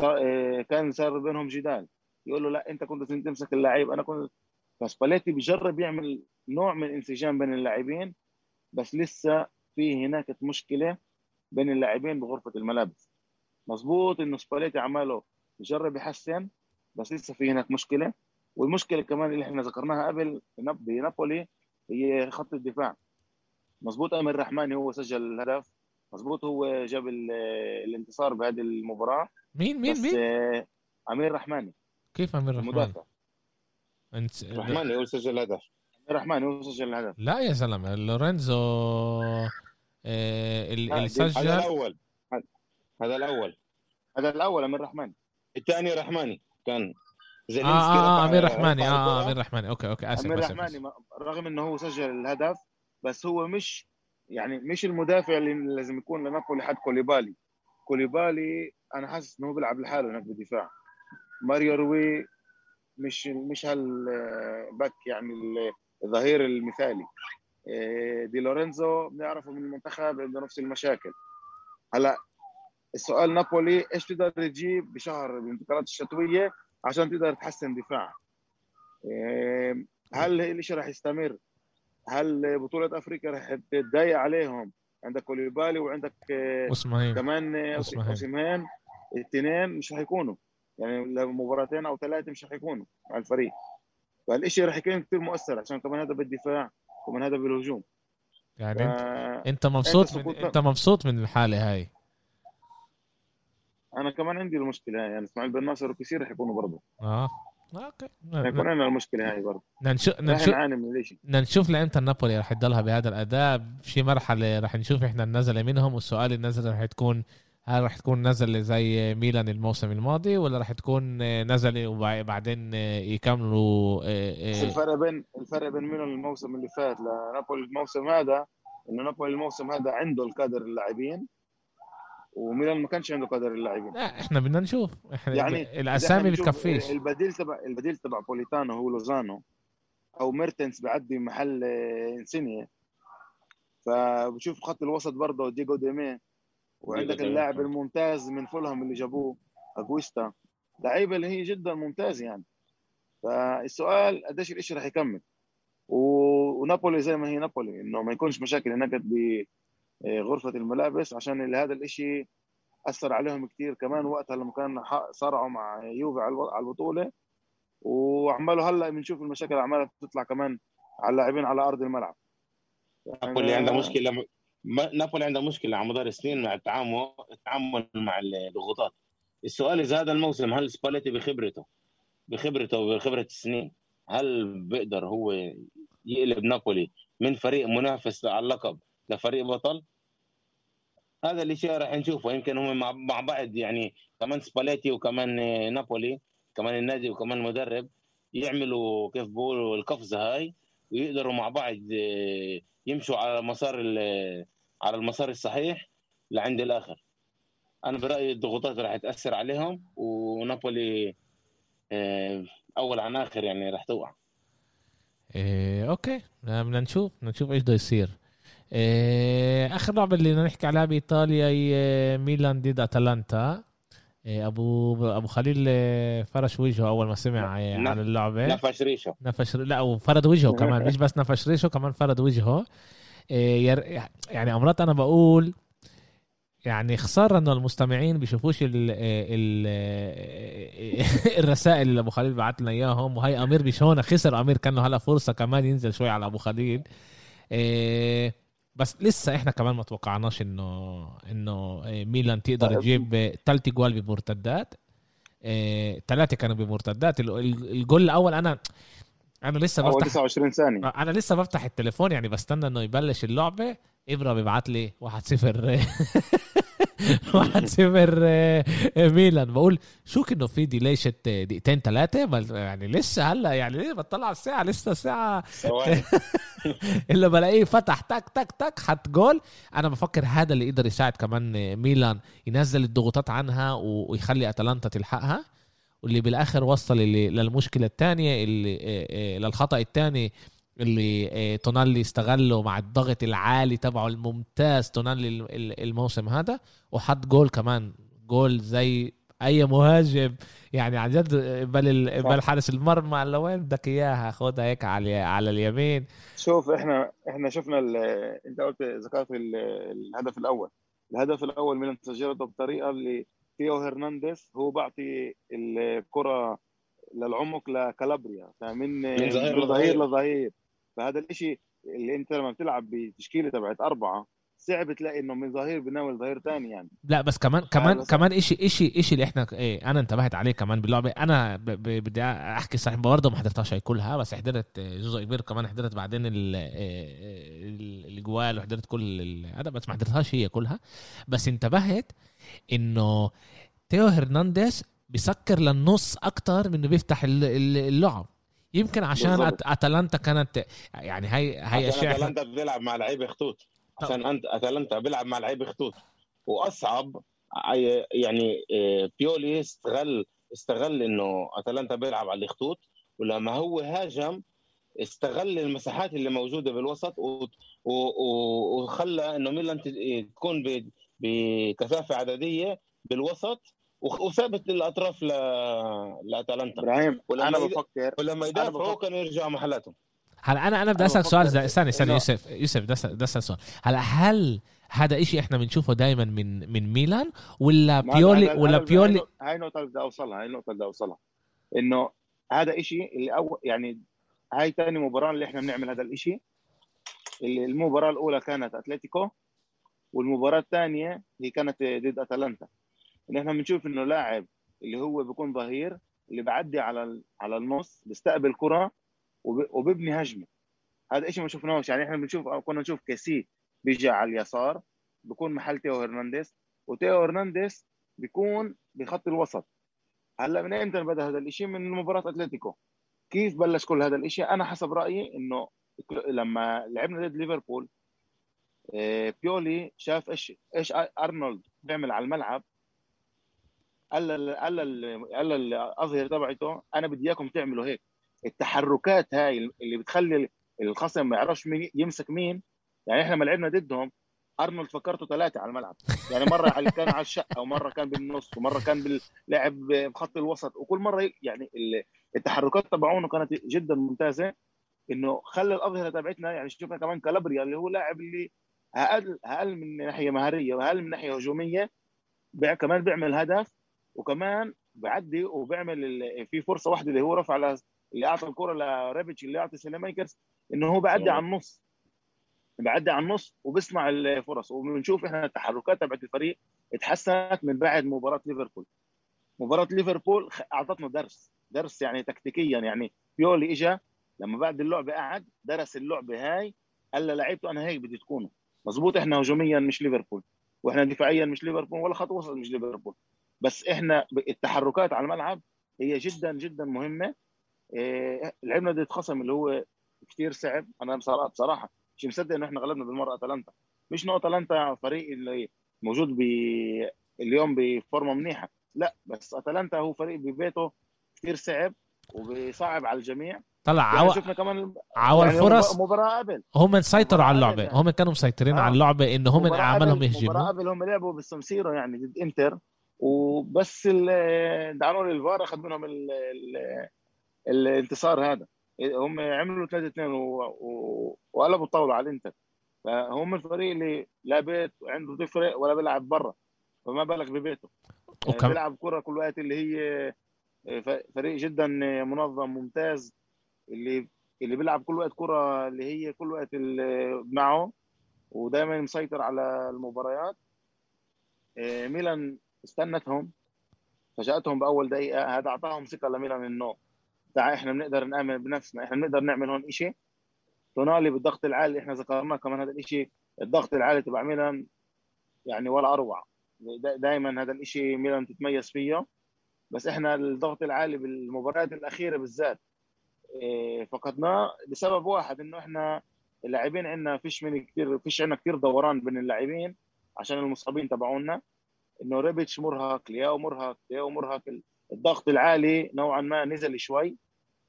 Speaker 3: آه، كان صار بينهم جدال. يقول له لا أنت كنت تمسك اللعيب. أنا كنت فسباليتي بيجرب يعمل نوع من انسجام بين اللاعبين بس لسه في هناك مشكلة بين اللاعبين بغرفة الملابس. مظبوط إنه سباليتي عماله يجرب يحسن بس لسه في هناك مشكلة. والمشكلة كمان اللي إحنا ذكرناها قبل بنابولي هي خط الدفاع. مظبوط أمير الرحماني هو سجل الهدف. مظبوط هو جاب الانتصار بهذه المباراة.
Speaker 1: مين مين مين؟
Speaker 3: آه، أمير الرحماني
Speaker 1: كيف أمير الرحماني المدافع.
Speaker 2: انت الرحماني هو سجل الهدف.
Speaker 3: أمير الرحماني هو سجل الهدف.
Speaker 1: لا يا زلمة لورينزو آه اللي سجل
Speaker 2: هذا الأول. هذا الأول.
Speaker 3: هذا الأول أمير الرحماني
Speaker 2: الثاني رحماني. كان
Speaker 1: آه, آه, آه أمير رحماني. آه أمير رحماني. okay okay آسف
Speaker 3: أمير رحماني رغم إنه هو سجل الهدف بس هو مش يعني مش المدافع اللي لازم يكون لنابولي حد كوليبالي. كوليبالي أنا حاسس إنه بيلعب لحاله هناك بالدفاع ماريو روي مش مش هالباك يعني الظهير المثالي. إيه، دي لورينزو بنعرفه من المنتخب عنده نفس المشاكل. هلا السؤال نابولي إيش تقدر تجيب بشهر الانتقالات الشتوية عشان تقدر تحسن دفاع إيه، هل الشيء راح يستمر؟ هل بطولة أفريقيا رح تضايق عليهم؟ عندك كوليبالي وعندك
Speaker 1: أسمهين.
Speaker 3: كمان اوسمان الاثنين مش رح يكونوا. يعني مباراتين أو ثلاثة مش رح يكونوا مع الفريق. فالشيء رح يكون كثير مؤثر عشان كمان هذا بالدفاع وكمان هذا بالهجوم.
Speaker 1: يعني ف... أنت انت مبسوط من... أنت مبسوط من الحالة هاي؟
Speaker 3: أنا كمان عندي المشكلة يعني إسماعيل بن ناصر وكثير رح يكونوا برضه.
Speaker 1: آه. أوكي.
Speaker 3: يكون عندنا المشكلة هاي برضه.
Speaker 1: نشوف نشوف نشوف لإمتى نابولي رح يضلها بهذا الأداء. في مرحلة رح نشوف إحنا النزلة منهم والسؤال النزلة رح تكون هل رح تكون نزلة زي ميلان الموسم الماضي ولا رح تكون نزلة وبعدين يكملوا
Speaker 3: آه، آه، الفرق بين الفرق بين ميلان الموسم اللي فات لنابولي الموسم هذا إنه نابولي الموسم هذا عنده الكادر اللاعبين وميلان ما كانش عنده كادر اللاعبين.
Speaker 1: لا إحنا بدنا نشوف. إحنا يعني الأسامي بتكفيش
Speaker 3: البديل تبع البديل تبع بوليتانو هو لوزانو أو ميرتنس بيعدي محل إنسينيا. فبشوف خط الوسط برضه دييجو ديمي وعندك اللاعب الممتاز من فولهام اللي جابوه أنجيسا لعيبه اللي هي جدا ممتازه يعني. فالسؤال قديش الإشي رح يكمل؟ و... ونابولي زي ما هي نابولي إنه ما يكونش مشاكل هناك غرفة الملابس عشان هذا الإشي أثر عليهم كثير كمان وقتها لما كان صارعوا مع يوفي على البطولة. وعمالوا هلأ بنشوف المشاكل عمالة تطلع كمان على اللاعبين على أرض الملعب.
Speaker 2: نابولي عنده مشكلة نابولي عنده مشكلة على مدار السنين مع التعامل التعامل مع الضغوطات. السؤال إذا هذا الموسم هل سباليتي بخبرته بخبرته وبخبرة السنين هل بيقدر هو يقلب نابولي من فريق منافس على اللقب لفريق بطل. هذا الشيء راح نشوفه. يمكن هم مع بعض يعني كمان سباليتي وكمان نابولي كمان النادي وكمان المدرب يعملوا كيف بقولوا القفزة هاي ويقدروا مع بعض آه، يمشوا على مسار على المسار الصحيح لعند الآخر. أنا برأيي الضغوطات راح تأثر عليهم ونابولي آه، أول عن آخر يعني راح توقع.
Speaker 1: إيه أوكي. بدنا نشوف بدنا نشوف إيش بده يصير. آخر لعبة اللي بدنا نحكي عليها بإيطاليا هي ميلان ضد أتلانتا. إيه أبو أبو خليل آه، فرش وجهه أول ما سمع آه، عن اللعبة.
Speaker 2: نفش ريشه.
Speaker 1: نفش لا وفرد وجهه كمان مش بس نفش ريشه كمان فرد وجهه. يعني أمرات أنا بقول يعني خسارة إنه المستمعين بيشوفوش ال ال الرسائل اللي أبو خليل بعت لنا إياهم. وهي أمير بيشونا خسر أمير كان له هلا فرصة كمان ينزل شوي على أبو خليل. إيه بس لسه إحنا كمان ما توقعناش إنه إنه ميلان تقدر طيب. تجيب ثلاث جوال بمرتدات. ثلاثة إيه كانوا بمرتدات. الجول الأول أنا أنا لسه
Speaker 3: بفتح 29 ثانية.
Speaker 1: أنا لسه بفتح التليفون يعني بستنى إنه يبلش اللعبة. إبرة بيبعت لي 1-0 واحد صفر آه، ميلان. بقول شو كانه في ديلي شت دقيقتين ثلاثة يعني لسه هلأ يعني ليه بطلع على الساعة؟ لسه الساعة إلا بلاقيه فتح تك تك تك حط جول. أنا بفكر هذا اللي يقدر يساعد كمان ميلان ينزل الضغوطات عنها ويخلي أتلانتا تلحقها واللي بالآخر وصل للمشكلة الثانية اللي آه، آه، للخطأ الثاني اللي آه، تونالي استغله مع الضغط العالي تبعه الممتاز تونالي الموسم هذا وحط جول كمان. جول زي أي مهاجم يعني عن جد بل بل حارس المرمى لوين بدك إياها؟ خدها هيك على على اليمين.
Speaker 3: شوف إحنا إحنا شفنا أنت قلت ذكرت الهدف الأول. الهدف الأول من سجلته بطريقة اللي تيو هرنانديز هو بعطي الكره للعمق لكالابريا فمن من ظهير لظهير. فهذا الشيء اللي أنت لما بتلعب بتشكيلة تبعت أربعة صعب تلاقي إنه من ظهير بناول ظهير ثاني يعني.
Speaker 1: لا بس كمان كمان كمان شيء شيء شيء اللي إحنا إيه أنا انتبهت عليه كمان باللعبة. أنا بدي أحكي صحيح برضه ما حضرتهاش هي كلها بس حضرت جزء كبير كمان حضرت بعدين الجوال وحضرت كل هذا بس ما حضرتهاش هي كلها. بس انتبهت إنه تيو هرنانديز بيسكر للنص أكتر من إنه بيفتح اللعب. يمكن عشان بالضبط. أتلانتا كانت يعني هي هي
Speaker 2: اشياء أتلانتا بيلعب مع لعيبه خطوط عشان انت أتلانتا بيلعب مع لعيبه خطوط وأصعب يعني آه، بيولي استغل استغل إنه أتلانتا بيلعب على الخطوط ولما هو هاجم استغل المساحات اللي موجودة بالوسط وخلى إنه ميلان تكون بكثافة عددية بالوسط وثابت الاطراف ل... لأتلانتا.
Speaker 3: إبراهيم أنا بفكر
Speaker 2: ولما يدافعوا كانوا يرجعوا محلاتهم.
Speaker 1: هلا أنا أنا بدي اسالك سؤال استنى استنى يوسف يوسف بدي أسأل سؤال. هلا هل هذا إشي إحنا بنشوفه دائما من من ميلان ولا بيولي ولا بيولي؟
Speaker 3: هاي النقطة اللي بدي أوصلها هاي النقطة اللي بدي أوصلها. إنه هذا إشي اللي أو يعني هاي ثاني مباراة اللي إحنا بنعمل هذا الإشي. اللي المباراة الأولى كانت أتلتيكو والمباراة الثانية هي كانت ضد أتلانتا. إن إحنا بنشوف إنه لاعب اللي هو بيكون ظهير اللي بعدي على على النص بيستقبل كرة وبيبني هجمة. هذا شيء ما شفناهوش. يعني إحنا بنشوف كنا نشوف كاسي بيجي على اليسار بيكون محل تيو هرنانديز وتيو هرنانديز بيكون بخط الوسط. هلأ من إمتى بدأ هذا الشيء من مباراة أتلتيكو. كيف بلش كل هذا الشيء أنا حسب رأيي إنه لما لعبنا ضد ليفربول آه، بيولي شاف إيش إيش أرنولد بيعمل على الملعب. قال قال قال الاظهر تبعته أنا بدي إياكم تعملوا هيك. التحركات هاي اللي بتخلي الخصم ما يعرفش مين يمسك مين. يعني إحنا ما لعبنا ضدهم أرنولد فكرته ثلاثة على الملعب. يعني مرة كان على الشقة ومرة كان بالنص ومرة كان باللعب بخط الوسط. وكل مرة يعني التحركات تبعونه كانت جدا ممتازة. إنه خلى الأظهرة تبعتنا يعني شفنا كمان كالابريا اللي هو لاعب اللي أقل أقل من ناحية مهارية وأقل من ناحية هجومية كمان بيعمل هدف. وكمان بعدي وبيعمل في فرصة واحدة اللي هو رفع اللي أعطى الكرة لريبتش اللي أعطى سالمايكرز إنه هو بعدي على النص. بعدي على النص وبيصنع الفرص. وبنشوف إحنا التحركات تبعت الفريق اتحسنت من بعد مباراة ليفربول. مباراة ليفربول أعطتنا درس. درس يعني تكتيكيا. يعني بيولي اجى لما بعد اللعبة قعد درس اللعبة هاي قال لعيبته أنا هيك بدي تكونوا. مزبوط إحنا هجوميا مش ليفربول. وإحنا دفاعيا مش ليفربول ولا خط وسط مش ليفربول. بس إحنا التحركات على الملعب هي جدا جدا مهمة. إيه، لعبنا ضد خصم اللي هو كثير صعب. أنا بصراحه بصراحة مش مصدق إنه إحنا غلبنا بالمرة أتلانتا. مش انه أتلانتا فريق اللي موجود ب اليوم بفورمة منيحة. لا بس أتلانتا هو فريق ببيته كثير صعب وبيصعب على الجميع.
Speaker 1: طلع
Speaker 3: يعني
Speaker 1: عوا
Speaker 3: شفنا كمان
Speaker 1: عوا
Speaker 3: يعني
Speaker 1: الفرص.
Speaker 3: مباراة قبل.
Speaker 1: هم سيطروا على اللعبة.
Speaker 3: يعني.
Speaker 1: هم كانوا مسيطرين
Speaker 3: آه.
Speaker 1: على اللعبة انه هم
Speaker 3: مباراة
Speaker 1: عملهم
Speaker 3: قبل- مباراة
Speaker 1: يهجموا.
Speaker 3: قبل هم لعبوا بالسمسيرو يعني ضد إنتر. وبس دعوا الفار اخذ منهم ال ال الانتصار هذا. هم عملوا 3 2 وقلبوا الطاولة على الإنتر. فهم الفريق اللي لا بيت عنده تفرق ولا بيلعب برا فما بالك ببيته. يعني
Speaker 1: وكم
Speaker 3: بيلعب كرة كل وقت اللي هي ف- فريق جدا منظم ممتاز. اللي اللي بيلعب كل وقت كرة اللي هي كل وقت اللي معه ودائما مسيطر على المباريات. إيه، ميلان استنتهم فاجأتهم بأول دقيقة هذا أعطاهم ثقة لميلان إنه تعال إحنا بنقدر نامن بنفسنا إحنا بنقدر نعمل هون شيء تونالي بالضغط العالي إحنا ذكرناه كمان هذا الشيء الضغط العالي تبع ميلان يعني ولا أروع. دائما هذا الشيء ميلان تتميز فيه. بس إحنا الضغط العالي بالمباريات الأخيرة بالذات إيه، فقدناه بسبب واحد إنه إحنا اللاعبين عندنا فيش من كثير فيش عندنا كثير دوران بين اللاعبين عشان المصابين تبعونا. إنه ريبيتش مرهق لياو مرهق لياو مرهق. الضغط العالي نوعا ما نزل شوي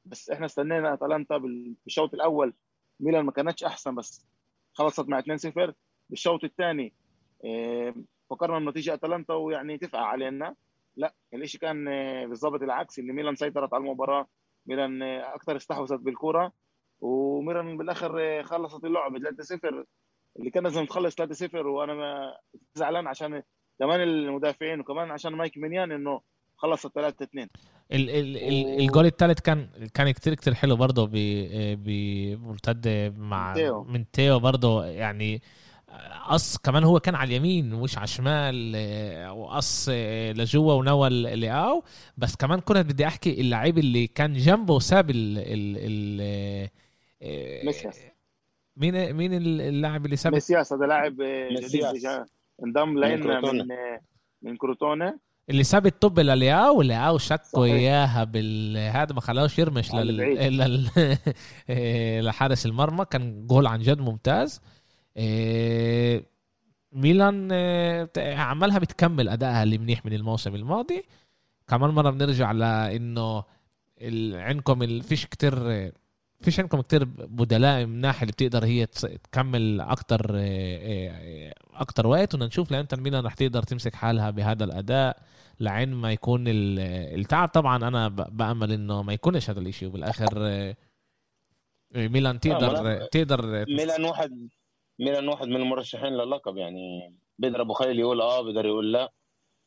Speaker 3: بس إحنا استنينا أتلانتا بال- بالشوط الأول. ميلان ما كانتش أحسن بس خلصت مع 2-0 بالشوط الثاني فكرنا إنه تيجي أتلانتا ويعني تفقع علينا. لا الإشي كان آه، بالضبط العكس اللي ميلان سيطرت على المباراة. ميلان آه، أكثر استحوذت بالكرة. وميلان بالآخر آه، خلصت اللعبه 3-0 اللي كان لازم تخلص 3-0 وأنا زعلان عشان كمان المدافعين وكمان عشان مايك مينيان إنه خلصت 3-2
Speaker 1: ال ال ال
Speaker 3: و-
Speaker 1: الجول الثالث كان كان كتير كتير حلو برضه ب بمرتد مع
Speaker 3: تيو.
Speaker 1: من تيو برضه يعني قص كمان هو كان على اليمين مش على الشمال آه، وقص آه، لجوا ونوى لياو بس كمان كنت بدي أحكي اللعيب اللي كان جنبه وساب ال ال ال آه،
Speaker 3: ميسياس.
Speaker 1: مين مين اللاعب اللي ساب
Speaker 3: ميسياس هذا لاعب آه،. جا- انضم
Speaker 2: من
Speaker 3: لنا. من من كروتونه
Speaker 1: اللي ساب الطب للياو ولياو شكوا. إياها بال هذا ما خلاهوش يرمش لل... لل... إيه، لحارس المرمى. كان جول عن جد ممتاز. إيه، ميلان إيه، عملها بتكمل أدائها اللي منيح من الموسم الماضي. كمان مرة بنرجع لإنه ال... عندكم ال... فيش كتير فيش عندكم كتير بدلاء مناح اللي بتقدر هي تكمل أكتر أكتر وقت ونشوف لانتر ميلان رح تقدر تمسك حالها بهذا الأداء لعين ما يكون ال- التعب. طبعا أنا ب- بأمل إنه ما يكونش هذا الإشي. وبالآخر آه، ميلان تقدر تقدر
Speaker 2: ميلان واحد ميلان واحد من المرشحين للقب. يعني بقدر أبو خليل يقول آه بقدر يقول لا.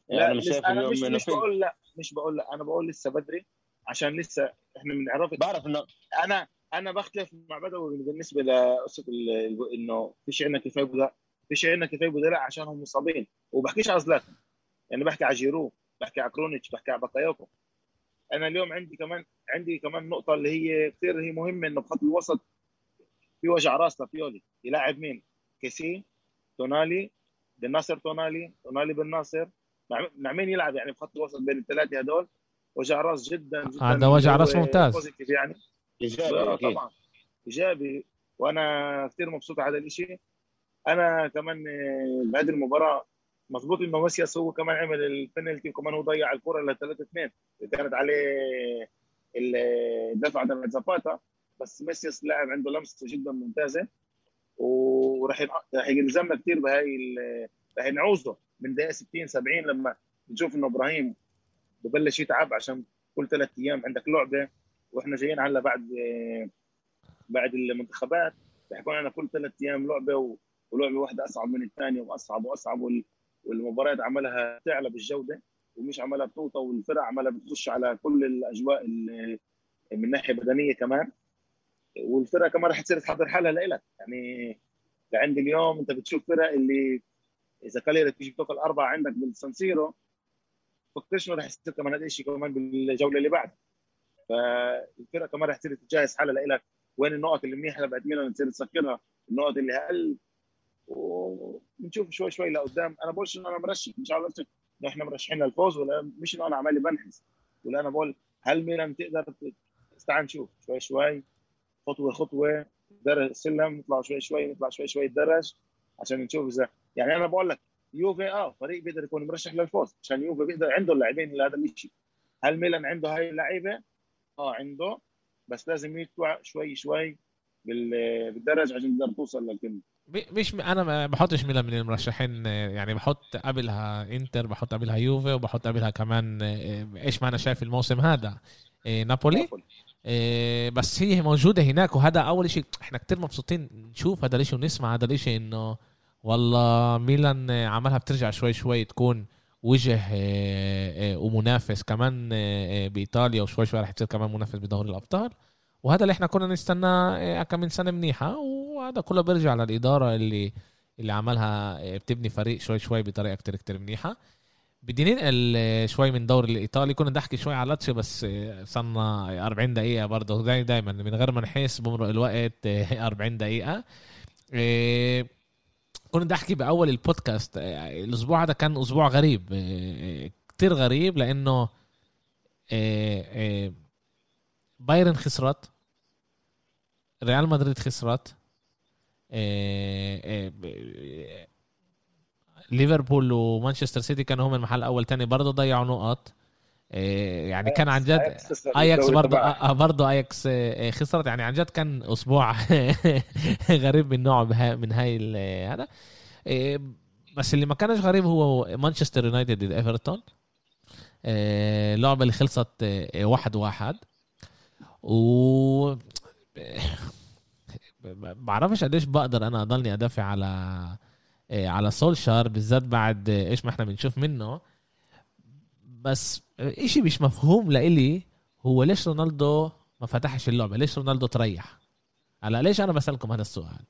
Speaker 2: يعني أنا مش شايف اليوم
Speaker 3: مش مش بقول لا مش بقول لا. أنا بقول لسه بدري عشان لسه إحنا بنعرف
Speaker 2: بعرف انه
Speaker 3: أنا أنا بختلف مع بدوي بالنسبة لقصة إنه فيش عندنا كفاية بدلاء فيش عندنا كفاية بدلاء عشانهم مصابين. وبحكيش على زلاتان يعني بحكي على جيرو بحكي على كرونيتش بحكي على بكايوكو أنا اليوم عندي كمان عندي كمان نقطة اللي هي كثير هي مهمة إنه بخط الوسط في وجع راس لبيولي يلاعب مين؟ كيسي تونالي بن ناصر تونالي تونالي بن ناصر. مع مين يلعب يعني بخط الوسط بين الثلاثه هدول؟ وجع راس جدا جدا
Speaker 1: هذا وجع راس ممتاز.
Speaker 3: يعني.
Speaker 2: إيجابي
Speaker 3: آه،
Speaker 2: أكيد.
Speaker 3: طبعا. إيجابي وأنا كثير مبسوط على هذا الشيء أنا كمان آه، بهذه المباراة مضبوط إنه ميسياس هو كمان عمل البنالتي وكمان هو ضيع الكرة ل 3 2 كانت عليه الدفع تبع زاباتا. بس ميسياس لاعب عنده لمسة جدا ممتازة وراح راح يلزمنا كثير بهاي ال- راح نعوزه من دقيقة 60 70 لما نشوف إنه إبراهيم ببلش يتعب عشان كل ثلاث أيام عندك لعبة. وإحنا جايين هلا بعد بعد المنتخبات. يكون عندنا كل ثلاث أيام لعبة و- ولعبة واحدة أصعب من الثانية وأصعب وأصعب وال- والمباريات عملها تعلى بالجودة ومش عملها بتوطى والفرق عملها بتخش على كل الأجواء ال- من ناحية بدنية كمان. والفرقة كمان رح تصير تحضر حالها لإلك. يعني لعند اليوم أنت بتشوف فرق اللي إذا كاليرا تيجي بتاكل أربعة عندك بالسانسيرو فكرش إنه رح يصير كمان هذا الشيء كمان بالجولة اللي بعد فالفرقة كمان رح تصير تجهز حالها لإلك. وين النقط اللي منيحة لبعد ميلان تصير تسكرها النقط اللي أقل. ونشوف شوي شوي لقدام. أنا بقولش إنه أنا مرشح. مش عارف إنه إحنا مرشحين للفوز ولا مش إنه أنا عمالي بنحس. ولا أنا بقول هل ميلان تقدر تعال نشوف. شوي شوي. خطوة خطوة. درج سلم. نطلع شوي شوي. نطلع شوي شوي درج عشان نشوف اذا يعني أنا بقول لك يوفي آه فريق بيقدر يكون مرشح للفوز. عشان يوفي بيقدر عنده اللاعبين لهذا الشيء هل ميلان عنده هاي اللعيبة؟ آه عنده. بس لازم يطلع شوي شوي بالدرج عشان تقدر توصل للقمة.
Speaker 1: مش أنا ما بحطش ميلان من المرشحين يعني بحط قبلها إنتر بحط قبلها يوفي وبحط قبلها كمان إيش ما أنا شايف الموسم هذا نابولي, نابولي. بس هي موجودة هناك وهذا أول شيء إحنا كتير مبسوطين نشوف هذا الشيء ونسمع هذا الشيء إنه والله ميلان عملها بترجع شوي شوي تكون وجه ومنافس كمان بإيطاليا وشوي شوي رح تصير كمان منافس بدوري الأبطال. وهذا اللي إحنا كنا نستناه كم من سنة منيحة وهذا كله بيرجع للإدارة اللي اللي عملها بتبني فريق شوي شوي بطريقة كتير كتير منيحة. بدي ننقل شوي من دوري الإيطالي كنا نحكي شوي على لاتسيو بس صرنا 40 دقيقة برضه. دايما من غير ما نحس بمرق الوقت 40 دقيقة. إيه، كنا نحكي بأول البودكاست الأسبوع هذا كان أسبوع غريب كتير غريب لأنه بايرن خسرت ريال مدريد خسرت ليفربول ومانشستر سيتي كانوا هم المحل الأول تاني برضه ضيعوا نقط. يعني كان عن جد آياكس برضه آه، آه، برضه آياكس آه، خسرت. يعني عن جد كان أسبوع غريب من نوعه من هاي هذا. إيه، بس اللي ما كانش غريب هو مانشستر يونايتد ضد إيفرتون. اللعبه اللي خلصت واحد واحد. و بعرفش قديش بقدر أنا أضلني أدافع على آه، على سولشار بالذات بعد آه، إيش ما إحنا بنشوف منه. بس إشي مش مفهوم لإلي هو ليش رونالدو ما فتحش اللعبة؟ ليش رونالدو تريح؟ هلا ليش أنا بسألكم هذا السؤال؟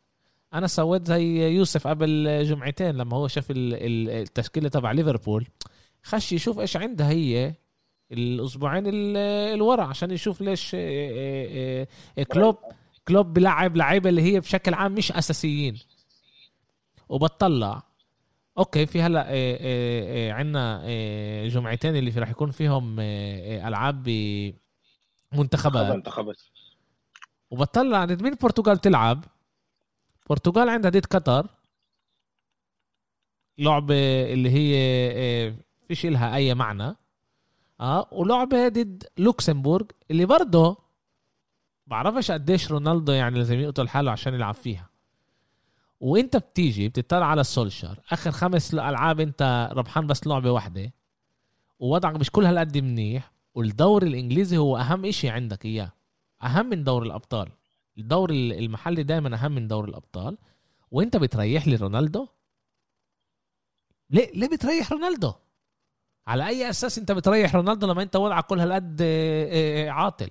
Speaker 1: أنا سويت زي يوسف قبل جمعتين لما هو شاف التشكيلة تبع ليفربول خش يشوف إيش عندها هي الأسبوعين الورا عشان يشوف ليش آه، كلوب كلوب بلعب لعيبة اللي هي بشكل عام مش أساسيين. وبتطلع. okay في هلا إيه إيه إيه عندنا جمعتين اللي في راح يكون فيهم ألعاب بمنتخبات. منتخبات. وبطلع ضد مين البرتغال تلعب؟ البرتغال عندها ضد قطر. لعبة اللي هي فيش إلها أي معنى. آه ولعبة ضد لوكسمبورغ اللي برضه بعرفش قديش رونالدو يعني لازم يقتل حاله عشان يلعب فيها. وانت بتيجي بتطلع على السولشر آخر خمس ألعاب انت ربحان بس لعبة واحدة ووضعك مش كل هالقد منيح والدوري الإنجليزي هو أهم إشي عندك إياه. أهم من دوري الأبطال. الدوري المحلي دائما أهم من دوري الأبطال. وانت بتريح لي رونالدو؟ ليه ليه بتريح رونالدو؟ على أي أساس انت بتريح رونالدو لما انت وضعك كل هالقد آه، آه، عاطل؟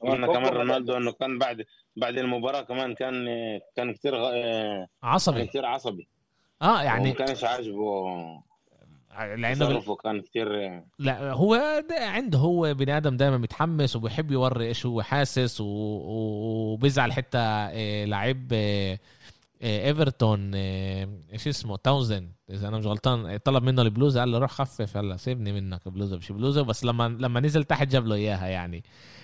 Speaker 2: وأنا كمان رونالدو إنه كان بعد بعد المباراة كمان كان كان كثير
Speaker 1: عصبي.
Speaker 2: كثير عصبي.
Speaker 1: آه يعني
Speaker 2: ما كانش عاجبه. لأنه تصرفه كان كثير
Speaker 1: لا هو عنده هو بني آدم دائما متحمس وبيحب يوري إيش هو حاسس وبيزعل حتى آه، لعيب آه، آه، إيفرتون إيش اسمه تاوزن إذا أنا مش غلطان طلب منه البلوزة قال له روح خفف هلا سيبني منك بلوزه مش بلوزة بس لما لما نزل تحت جاب له إياها يعني. آه. آه، آه،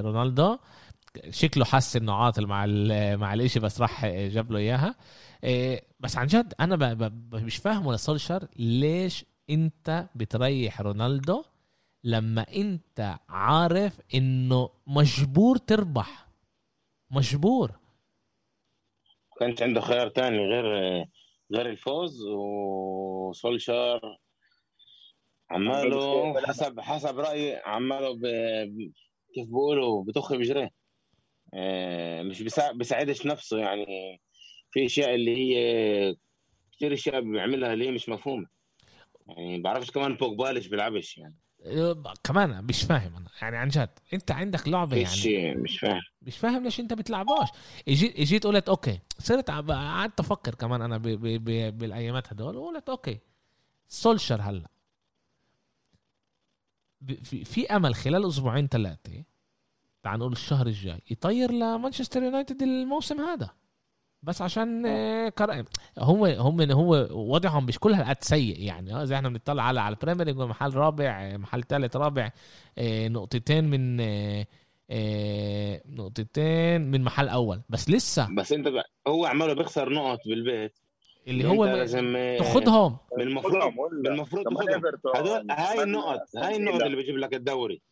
Speaker 1: رونالدو. شكله حس إنه عاطل مع مع الإشي بس راح جاب له إياها. بس عن جد أنا. مش فاهم ولا سولشر ليش أنت بتريح رونالدو لما أنت عارف إنه مجبور تربح. مجبور.
Speaker 2: كانش عنده خيار تاني غير غير الفوز وسولشار عماله حسب حسب رأيي عماله ب... كيف بيقولوا بتخ بجريه آه مش بسا... بيساعدش نفسه يعني. في أشياء اللي هي كثير أشياء بيعملها اللي هي مش مفهومة. يعني بعرفش كمان بوجبا ليش بيلعبش يعني.
Speaker 1: كمان مش فاهم أنا. يعني عن جد أنت عندك لعبة
Speaker 2: يعني. مش فاهم.
Speaker 1: مش فاهم ليش أنت بتلعبوش اجيت إجيت قلت okay. صرت قعدت أفكر كمان أنا ب... ب... ب... بالأيامات هدول. وقلت okay. سولشر هلا. في, أمل خلال أسبوعين ثلاثة تعال نقول الشهر الجاي يطير لمانشستر يونايتد الموسم هذا. بس عشان آه، كر... هم هم هو وضعهم مش كل هالقد سيء يعني. اذا إحنا بنطلع على على ال Premier League محل رابع آه، محل ثالث رابع آه، نقطتين من آه، آه، نقطتين من محل أول. بس لسه
Speaker 2: بس انت هو عماله بيخسر نقط بالبيت.
Speaker 1: اللي هو
Speaker 2: انت لازم آه،
Speaker 1: تاخدهم
Speaker 2: من المفروض
Speaker 3: خدهم ولا؟
Speaker 2: المفروض
Speaker 3: كمان
Speaker 2: تاخدهم هدول هاي النقط هاي النقط. اللي بيجيب لك الدوري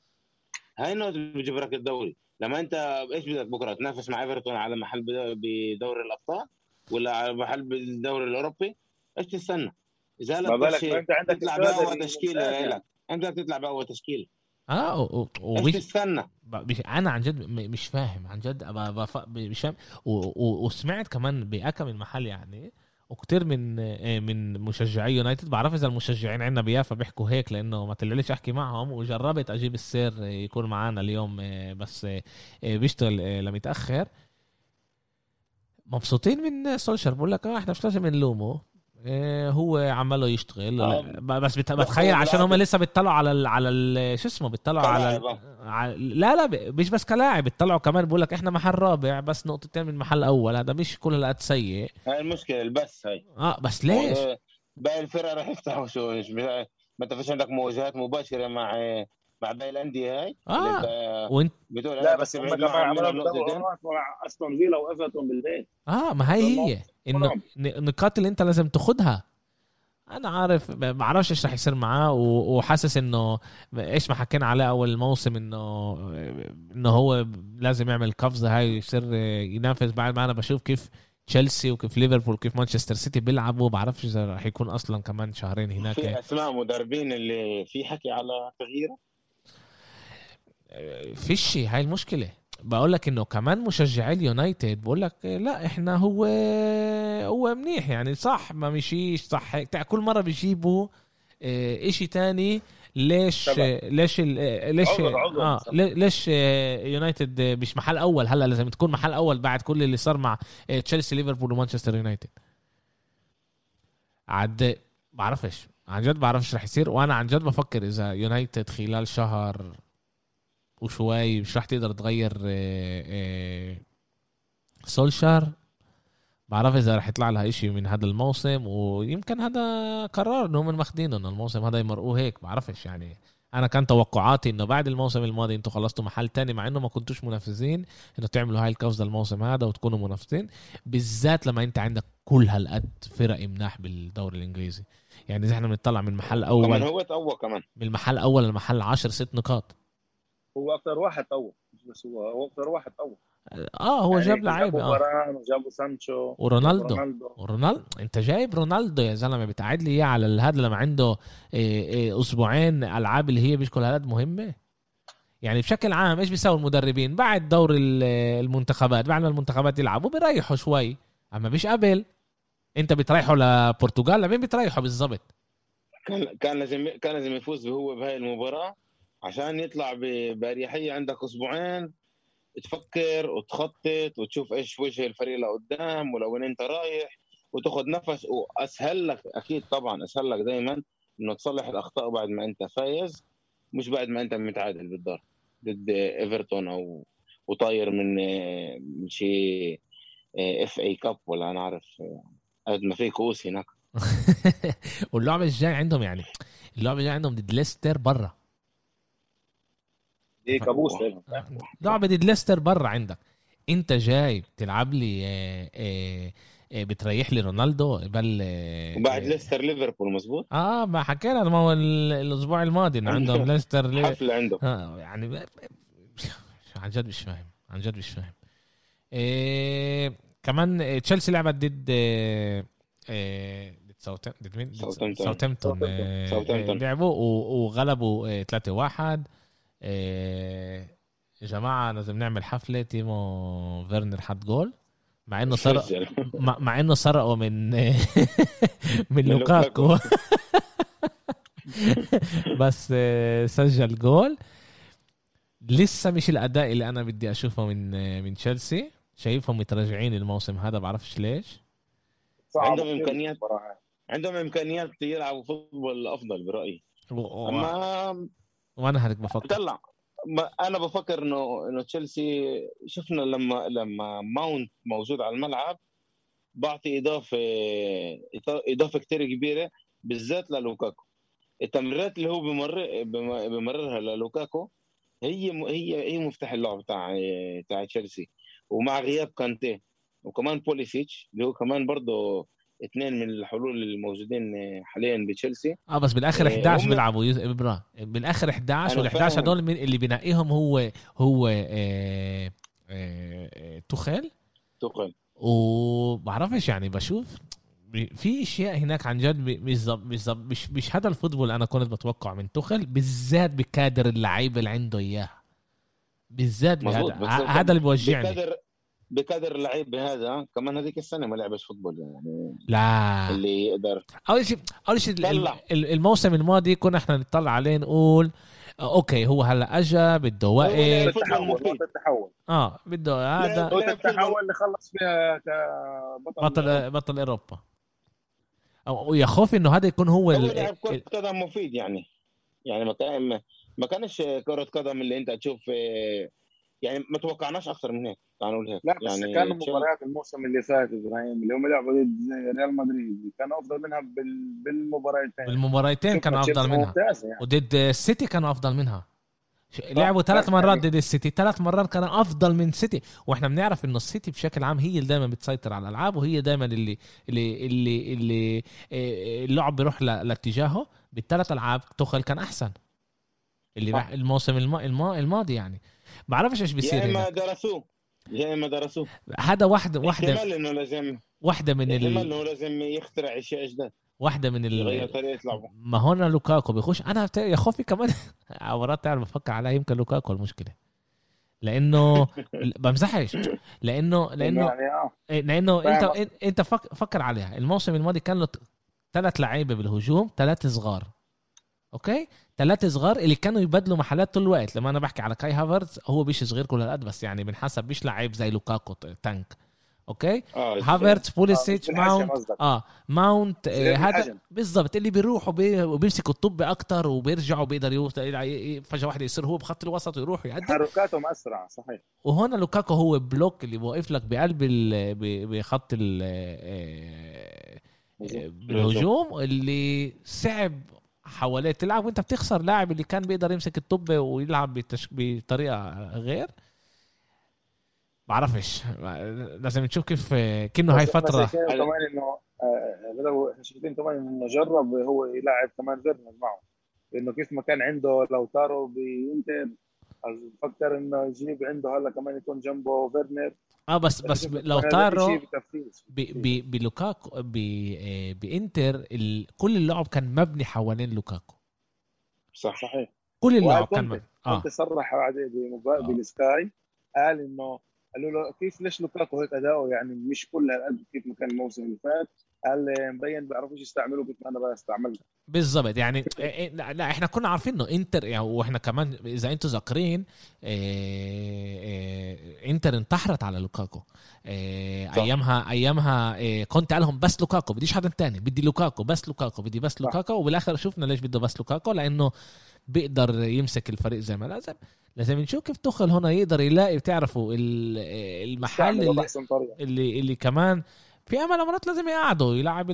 Speaker 2: هاي النقط اللي بيجيب لك الدوري لما انت إيش بدك بكرة تنافس مع إيفرتون على محل بد- بدوري الأبطال ولا على محل بالدوري الأوروبي إيش تستنى؟ إذا
Speaker 3: ما
Speaker 2: لك
Speaker 3: بالك ما انت عندك
Speaker 2: تطلع باول
Speaker 3: تشكيلة.
Speaker 2: لك أنت بدك تطلع باول تشكيلة
Speaker 1: آه و- و-
Speaker 2: إيش
Speaker 1: ومش
Speaker 2: تستنى؟
Speaker 1: ب- مش أنا عن جد م- مش فاهم عن جد ب- بف- مش فاهم و- و- وسمعت كمان بأكم من محل يعني وكتير من آه، من مشجعي يونايتد بعرف إذا المشجعين عندنا بيافا بيحكوا هيك لأنه ما طلعليش أحكي معهم وجربت أجيب السير يكون معنا اليوم آه، بس آه، بيشتغل لمتأخر. مبسوطين من سولشر بقول لك آه إحنا مش لازم نلومه هو عماله يشتغل
Speaker 2: آه.
Speaker 1: بس بت-
Speaker 2: بس
Speaker 1: بتخيل عشان هم. لسه بيطلعوا على ال على ال شو اسمه بيطلعوا على
Speaker 2: كلاعب،
Speaker 1: ع- لا لا مش بس كلاعب بيطلعوا كمان بقول لك إحنا محل رابع بس نقطتين من محل أول هذا مش كل هالقد سيء
Speaker 2: هاي المشكلة البس هاي
Speaker 1: آه بس ليش؟
Speaker 2: باقي الفرق راح يفتحوا شو ما أنت فيش عندك مواجهات مباشرة مع مع باقي الأندية هاي
Speaker 1: آه.
Speaker 2: انت
Speaker 1: وانت
Speaker 2: بتقول
Speaker 3: لا
Speaker 2: أنا
Speaker 3: بس هم
Speaker 2: بعيد
Speaker 3: كمان عملوا أستون فيلا وايفرتون بالبيت
Speaker 1: آه ما هي هي النقاط اللي أنت لازم تاخدها. أنا عارف ب- بعرفش إيش رح يصير معاه وحاسس إنه إيش ما حكينا عليه أول الموسم إنه إنه هو لازم يعمل قفزة. هاي يصير ينافس. بعد ما أنا بشوف كيف تشيلسي وكيف ليفربول وكيف مانشستر سيتي بيلعبوا بعرفش إذا رح يكون أصلا كمان شهرين هناك.
Speaker 2: في أسماء مدربين اللي في حكي على تغييره؟
Speaker 1: فيشي هاي المشكلة. بقول لك إنه كمان مشجعي اليونايتد بقول لك لا إحنا هو هو منيح يعني صح ما مشيش صح تاع كل مرة بيجيبوا آه، إشي تاني ليش. ليش ال- ليش
Speaker 3: عذر- عذر.
Speaker 1: آه لي- ليش يونايتد مش محل أول هلأ لازم تكون محل أول بعد كل اللي صار مع تشيلسي ليفربول ومانشستر يونايتد عد بعرفش عن جد بعرفش رح يصير وأنا عن جد بفكر إذا يونايتد خلال شهر وشوي مش رح تقدر تغير آه، آه، سولشار. بعرف إذا رح يطلع لها إشي من هذا الموسم ويمكن هذا قرار إنهم ماخدينه انه الموسم هذا يمرقوه هيك بعرفش يعني. أنا كان توقعاتي إنه بعد الموسم الماضي أنتم خلصتوا محل تاني مع إنه ما كنتوش منافسين إنه تعملوا هاي القفزة الموسم هذا وتكونوا منافسين بالذات لما أنت عندك كل هالقد فرق مناح بالدوري الإنجليزي. يعني إذا إحنا بنطلع من محل
Speaker 2: كمان
Speaker 1: أول
Speaker 2: هو تقوى كمان.
Speaker 1: من المحل أول لمحل 10 ست نقاط.
Speaker 3: هو أكثر واحد طور مش بس هو هو أكثر واحد طور
Speaker 1: آه هو
Speaker 3: يعني
Speaker 1: جاب لعيبة
Speaker 3: جابوا
Speaker 1: آه.
Speaker 3: فران وجابوا سانشو
Speaker 1: ورونالدو.
Speaker 3: رونالدو
Speaker 1: ورونالدو أنت جايب رونالدو يا زلمة بتقعد لي إياه على هذا لما عنده إيه، إيه، أسبوعين ألعاب اللي هي مش كل هالقد مهمة؟ يعني بشكل عام إيش بيساوي المدربين؟ بعد دور ال- المنتخبات بعد ما المنتخبات يلعبوا بيريحوا شوي أما مش قبل. أنت بتريحوا لبرتغال؟ لمين بتريحوا بالضبط؟
Speaker 2: كان كان لازم كان لازم يفوز هو بهاي المباراة. عشان يطلع بأريحية عندك أسبوعين تفكر وتخطط وتشوف إيش وجه الفريق لقدام ولو وين أنت رايح وتاخذ نفس واسهل لك أكيد طبعا أسهل لك دائما إنه تصلح الأخطاء بعد ما أنت فايز مش بعد ما أنت متعادل بالدار ضد إيفرتون أو وطاير من من شيء FA Cup ولا أنا عارف قد ما في كؤوس هناك.
Speaker 1: واللعبه الجاي عندهم يعني اللعبه الجاي عندهم ضد ليستر برا.
Speaker 3: دي كابوس لهم.
Speaker 1: لعبه ضد ليستر برا عندك. انت جاي تلعب لي آه، آه، آه، بتريح لي رونالدو بل
Speaker 2: وبعد ليستر ليفربول مزبوط
Speaker 1: آه ما حكينا ما هو ال- الأسبوع الماضي انه عندهم ليستر لي...
Speaker 2: حفلة عنده
Speaker 1: آه يعني ب- عن جد مش فاهم عن جد مش فاهم. إيه كمان تشيلسي لعبت ضد ضد
Speaker 2: ساوثامبتون.
Speaker 1: ساوثامبتون
Speaker 2: ساوثامبتون.
Speaker 1: لعبوا وغلبوا آه، 3-1 آه، يا جماعة لازم نعمل حفلة تيمو فيرنر حط جول مع إنه سرق. مع, إنه سرقوا من من لوكاكو بس آه، سجل جول لسه مش الأداء اللي أنا بدي أشوفه من آه، من تشيلسي شايفهم متراجعين الموسم هذا بعرفش ليش
Speaker 2: عندهم.
Speaker 3: بصراحة.
Speaker 2: عندهم إمكانيات يلعبوا football افضل
Speaker 1: برأيي
Speaker 2: أما
Speaker 1: وأنا هيك بفكر.
Speaker 2: طلع أنا بفكر انه انه تشيلسي شفنا لما لما ماونت موجود على الملعب بعطي اضافه إضافة كتير كبيرة بالذات للوكاكو. التمريرات اللي هو بمر بمررها للوكاكو هي هي هي مفتاح اللعب تاع تاع تشيلسي. ومع غياب كانتي وكمان بوليسيتش اللي هو كمان برضه اثنين من الحلول الموجودين حاليا بتشيلسي.
Speaker 1: آه بس بالآخر 11 بيلعبوا ابرا بالآخر 11 وال 11 هدول اللي بنقيهم هو هو آه آه توخيل
Speaker 2: توخيل
Speaker 1: وبعرفش يعني بشوف في أشياء هناك عن جد مش مش مش مش هذا ال football أنا كنت بتوقع من توخيل بالذات بكادر اللعيبه اللي عنده اياها بالذات بهذا هذا اللي بوجعني
Speaker 2: بكادر بكادر اللعيب بهذا كمان هذيك السنة ما لعبش football يعني.
Speaker 1: لا.
Speaker 2: اللي يقدر.
Speaker 1: أول شيء أول شيء الموسم الماضي كنا إحنا نطلع عليه نقول okay هو هلا اجى بده وقت.
Speaker 3: التحول التحول.
Speaker 1: آه بده هذا.
Speaker 3: التحول اللي خلص فيها كبطل
Speaker 1: بطل بطل أوروبا. ويا خوفي إنه هذا يكون هو
Speaker 2: ال... كرة قدم مفيد يعني. يعني ما كان ما كانش كرة قدم اللي أنت تشوف يعني ما توقعناش أكثر من هيك تعال نقول هيك.
Speaker 3: لا بس
Speaker 2: يعني
Speaker 3: كان مباريات الموسم اللي فات إبراهيم اللي هم لعبوا ضد ريال مدريد كانوا أفضل منها بال... بالمباراتين
Speaker 1: بالمباراتين كانوا أفضل منها. يعني. وضد السيتي كانوا أفضل منها. لعبوا ثلاث مرات ضد السيتي ثلاث مرات كانوا أفضل من سيتي. وإحنا بنعرف إنه السيتي بشكل عام هي اللي دائما بتسيطر على الألعاب وهي دائما اللي اللي اللي اللي آه، اللعب بيروح لاتجاهه. بالثلاث ألعاب تخل كان أحسن. اللي راح الموسم الما... الماضي يعني. بعرفش إيش بيصير
Speaker 2: يا اما درسوه. يا إما درسوه.
Speaker 1: هذا واحدة واحدة
Speaker 2: احتمال إنه لازم
Speaker 1: واحدة من
Speaker 2: ال... إنه لازم يخترع أشياء جديدة.
Speaker 1: واحدة من ال... ما هون لوكاكو بيخش. أنا يا خوفي كمان. مرات تعرف بفكر عليها. يمكن لوكاكو المشكلة. لأنه بمزحش. لأنه لأنه
Speaker 3: يعني آه.
Speaker 1: إيه، لأنه انت أنت فكر عليها. الموسم الماضي كان له ثلاث لعيبة بالهجوم ثلاث صغار. okay؟ ثلاثة صغار اللي كانوا يبدلوا محلات طول الوقت. لما أنا بحكي على كاي هافرتس هو مش صغير كل هالقد بس يعني بنحسب مش لعيب زي لوكاكو tank. okay؟ آه هافرتس بوليسيتش آه ماونت آه ماونت آه هذا بالضبط اللي بيروحوا بي وبيمسكوا الطابة أكتر وبيرجعوا بيقدر فجأة واحدة يصير هو بخط الوسط ويروح يقدم
Speaker 3: حركاتهم أسرع صحيح.
Speaker 1: وهون لوكاكو هو block اللي واقف لك بقلب بخط ال آه، آه، بالهجوم اللي صعب حواليه تلعب وانت بتخسر لاعب اللي كان بيقدر يمسك الطابة ويلعب بتش... بطريقة غير. بعرفش لازم نشوف كيف كأنه هاي فترة.
Speaker 3: كمان إنه آه، شايفين كمان إنه جرب هو يلعب كمان فيرنر معه لأنه كيف ما كان عنده لاوتارو بإنتر فكر إنه يجيب عنده هلا كمان يكون جنبه فيرنر
Speaker 1: آه بس بس لاوتارو بلوكاكو بإنتر كل اللعب كان مبني حوالين لوكاكو.
Speaker 3: صح. صحيح.
Speaker 1: كل اللعب كان مبني.
Speaker 3: آه. كونتي صرح بعد بالسكاي قال إنه قالوا له كيف ليش لوكاكو هيك أداؤه يعني مش كل هالقد كيف ما كان الموسم اللي فات؟ قال مبين بيعرفوش يستعملوا كيف أنا بستعملها
Speaker 1: بالضبط يعني إيه، إيه، لا إحنا كنا عارفين إنه إنتر يعني وإحنا كمان إذا أنتم ذاكرين إيه، إنتر انتحرت على لوكاكو. أيامها أيامها كونتي قال لهم بس لوكاكو بديش حدا تاني بدي لوكاكو بس لوكاكو بدي بس لوكاكو. وبالآخر شفنا ليش بده بس لوكاكو لأنه بيقدر يمسك الفريق زي ما لازم. لازم نشوف كيف توخيل هنا يقدر يلاقي بتعرفوا المحل اللي, اللي اللي كمان في أمل مرات لازم يقعدوا يلعب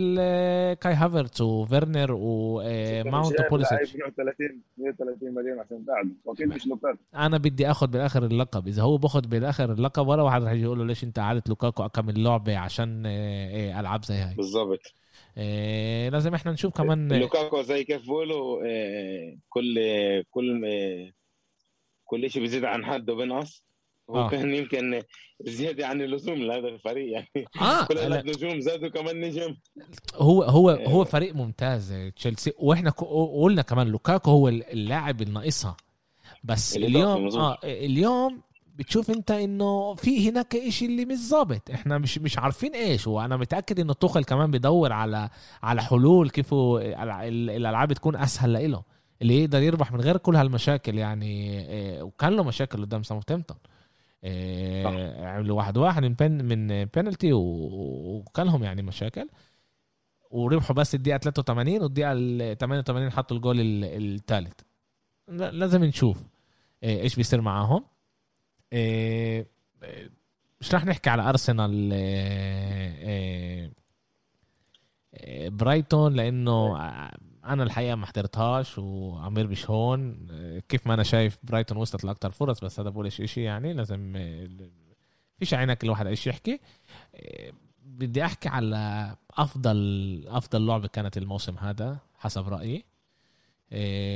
Speaker 1: كاي هافرتس وفيرنر وماونت وبوليسيتش.
Speaker 3: 130 130 مليون عشان تقعدوا. واكيد مش لوكاكو.
Speaker 1: أنا بدي اخذ بالآخر اللقب. إذا هو باخذ بالآخر اللقب ولا واحد رح يجي يقول له ليش أنت قعدت لوكاكو؟ اكمل لعبه عشان إيه، ألعاب زي هاي.
Speaker 2: بالضبط.
Speaker 1: إيه لازم إحنا نشوف كمان
Speaker 2: لوكاكو زي كيف بيقولوا إيه كل كل إيه كل شيء بيزيد عن حده بينقص آه. كان يمكن زيادة عن اللزوم لهذا الفريق يعني آه. كل النجوم زادوا كمان نجم.
Speaker 1: هو هو آه. هو فريق ممتاز تشيلسي. وإحنا قلنا كمان لوكاكو هو اللاعب الناقصها. بس اليوم آه اليوم بتشوف أنت إنه في هناك إشي اللي مش ظابط. إحنا مش مش عارفين إيش. وأنا متأكد إنه توخل كمان بدور على على حلول كيف الألعاب تكون أسهل له اللي يقدر يربح من غير كل هالمشاكل يعني آه، وكان له مشاكل قدام ساوثهامبتون. عملوا واحد واحد من بين من بينالتي وكان لهم يعني مشاكل. وربحوا بس الدقيقة 83 والدقيقة 88 حطوا الجول الثالث لازم نشوف آه، إيش بيصير معاهم. مش راح نحكي على ارسنال آه، آه، آه، برايتون لأنه أنا الحقيقة ما حضرتهاش وعمير مش هون. كيف ما أنا شايف برايتون وصلت لاكثر فرص بس هذا بقولش شيء يعني لازم فيش عينك الواحد إيش يحكي. بدي أحكي على أفضل أفضل لعبة كانت الموسم هذا حسب رأيي.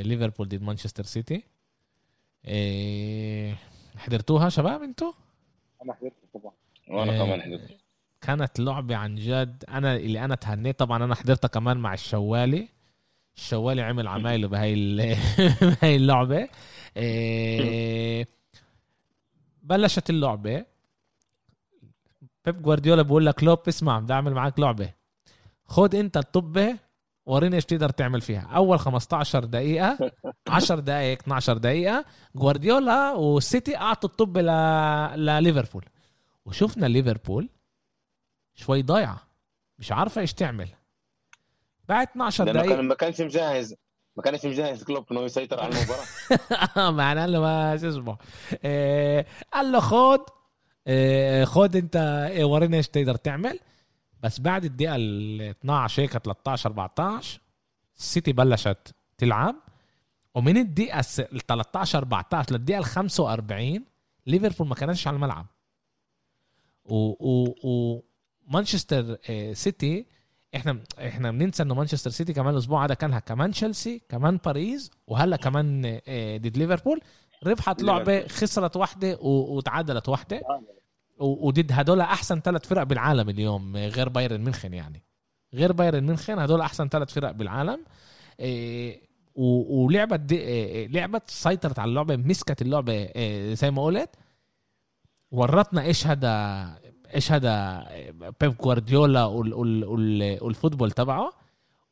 Speaker 1: ليفربول ضد مانشستر سيتي. حضرتوها شباب أنتوا؟
Speaker 3: أنا حضرتها طبعا.
Speaker 2: وأنا كمان حضرت
Speaker 1: كانت لعبة عن جد. أنا اللي أنا تهنيت طبعا أنا حضرتها كمان مع الشوالي. الشوالي عمل عمايله بهاي بهاي اللعبة. إيه، بلشت اللعبة. بيب جوارديولا بقول لك لوب اسمع بدي أعمل معك لعبة. خد أنت الطبة وريني إيش تقدر تعمل فيها. أول 15 دقيقة 10 دقائق 12 دقيقة جوارديولا والسيتي أعطوا الطب ل... لليفربول. وشفنا ليفربول شوي ضايعة مش عارفة إيش تعمل. بعد 12
Speaker 2: لأنه
Speaker 1: دقيقة.
Speaker 2: كان ما كانش مجهز. ما كانش مجهز كلوب إنه يسيطر على المباراة.
Speaker 1: معناه قال له ما شو اسمه. إيه، قال له خد إيه، خد أنت إيه، ورينا إيش تقدر تعمل. بس بعد الدقيقة ال 12 هيك 13 14 السيتي بلشت تلعب. ومن الدقيقة ال 13 14 للدقيقة ال 45 ليفربول ما كانش على الملعب. و و و مانشستر آه، سيتي إحنا إحنا بننسى انه مانشستر سيتي كمان الأسبوع هذا كانها كمان تشيلسي كمان باريس وهلا كمان آه، ضد ليفربول. ربحت لعبة خسرت واحدة وتعادلت واحدة. و- وضد هدول أحسن ثلاث فرق بالعالم اليوم آه، غير بايرن ميونخن يعني. غير بايرن ميونخن هدول أحسن ثلاث فرق بالعالم. و- ولعبت لعبت سيطرت على اللعبة مسكت اللعبة زي ما قلت. ورتنا إيش هذا إيش هذا؟ بيب جوارديولا وال- وال- وال- والفوتبول تبعه.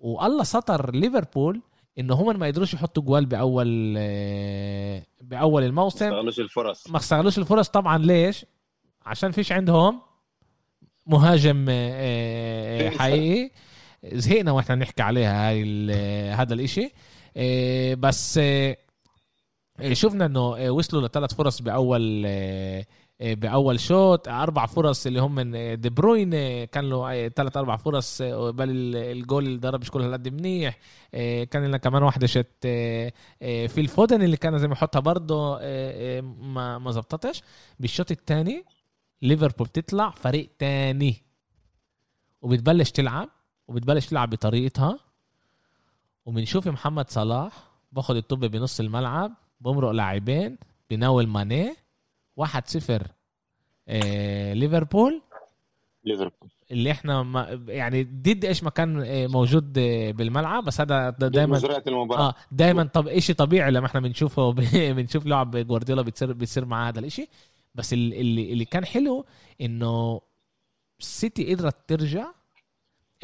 Speaker 1: والله سطر ليفربول إنه هم ما يقدروش يحطوا جوال بأول بأول الموسم.
Speaker 2: استغلوش الفرص.
Speaker 1: ما استغلوش الفرص طبعا. ليش؟ عشان فيش عندهم مهاجم آه، آه، حقيقي. زهقنا وإحنا نحكي عليها هاي هذا الإشي. آه، بس شفنا إنه وصلوا لثلاث فرص بأول بأول شوط. أربع فرص اللي هم من آه، دي بروين آه، كان له ثلاث أربع فرص آه، بل ال- الجول اللي ضربش كل هالقد منيح. آه، كان لنا كمان واحدة شت آه، آه، في الفودن اللي كان زي ما يحطها برضه آه، آه، ما ما زبطتش. بالشوط الثاني ليفربول بتطلع فريق تاني. وبتبلش تلعب وبتبلش تلعب بطريقتها. وبنشوف محمد صلاح باخد الطب بنص الملعب بمرق لاعبين بناول ماني. 1-0 آه ليفربول.
Speaker 2: ليفربول.
Speaker 1: اللي إحنا ما يعني ضد إيش ما كان آه، موجود آه، بالملعب بس هذا دائما
Speaker 2: مجريات المباراة.
Speaker 1: آه دائما طب شيء طبيعي لما إحنا بنشوفه بنشوف لعب جوارديولا بتصير بيصير معاه هذا الإشي. بس ال- اللي اللي كان حلو إنه السيتي قدرت ترجع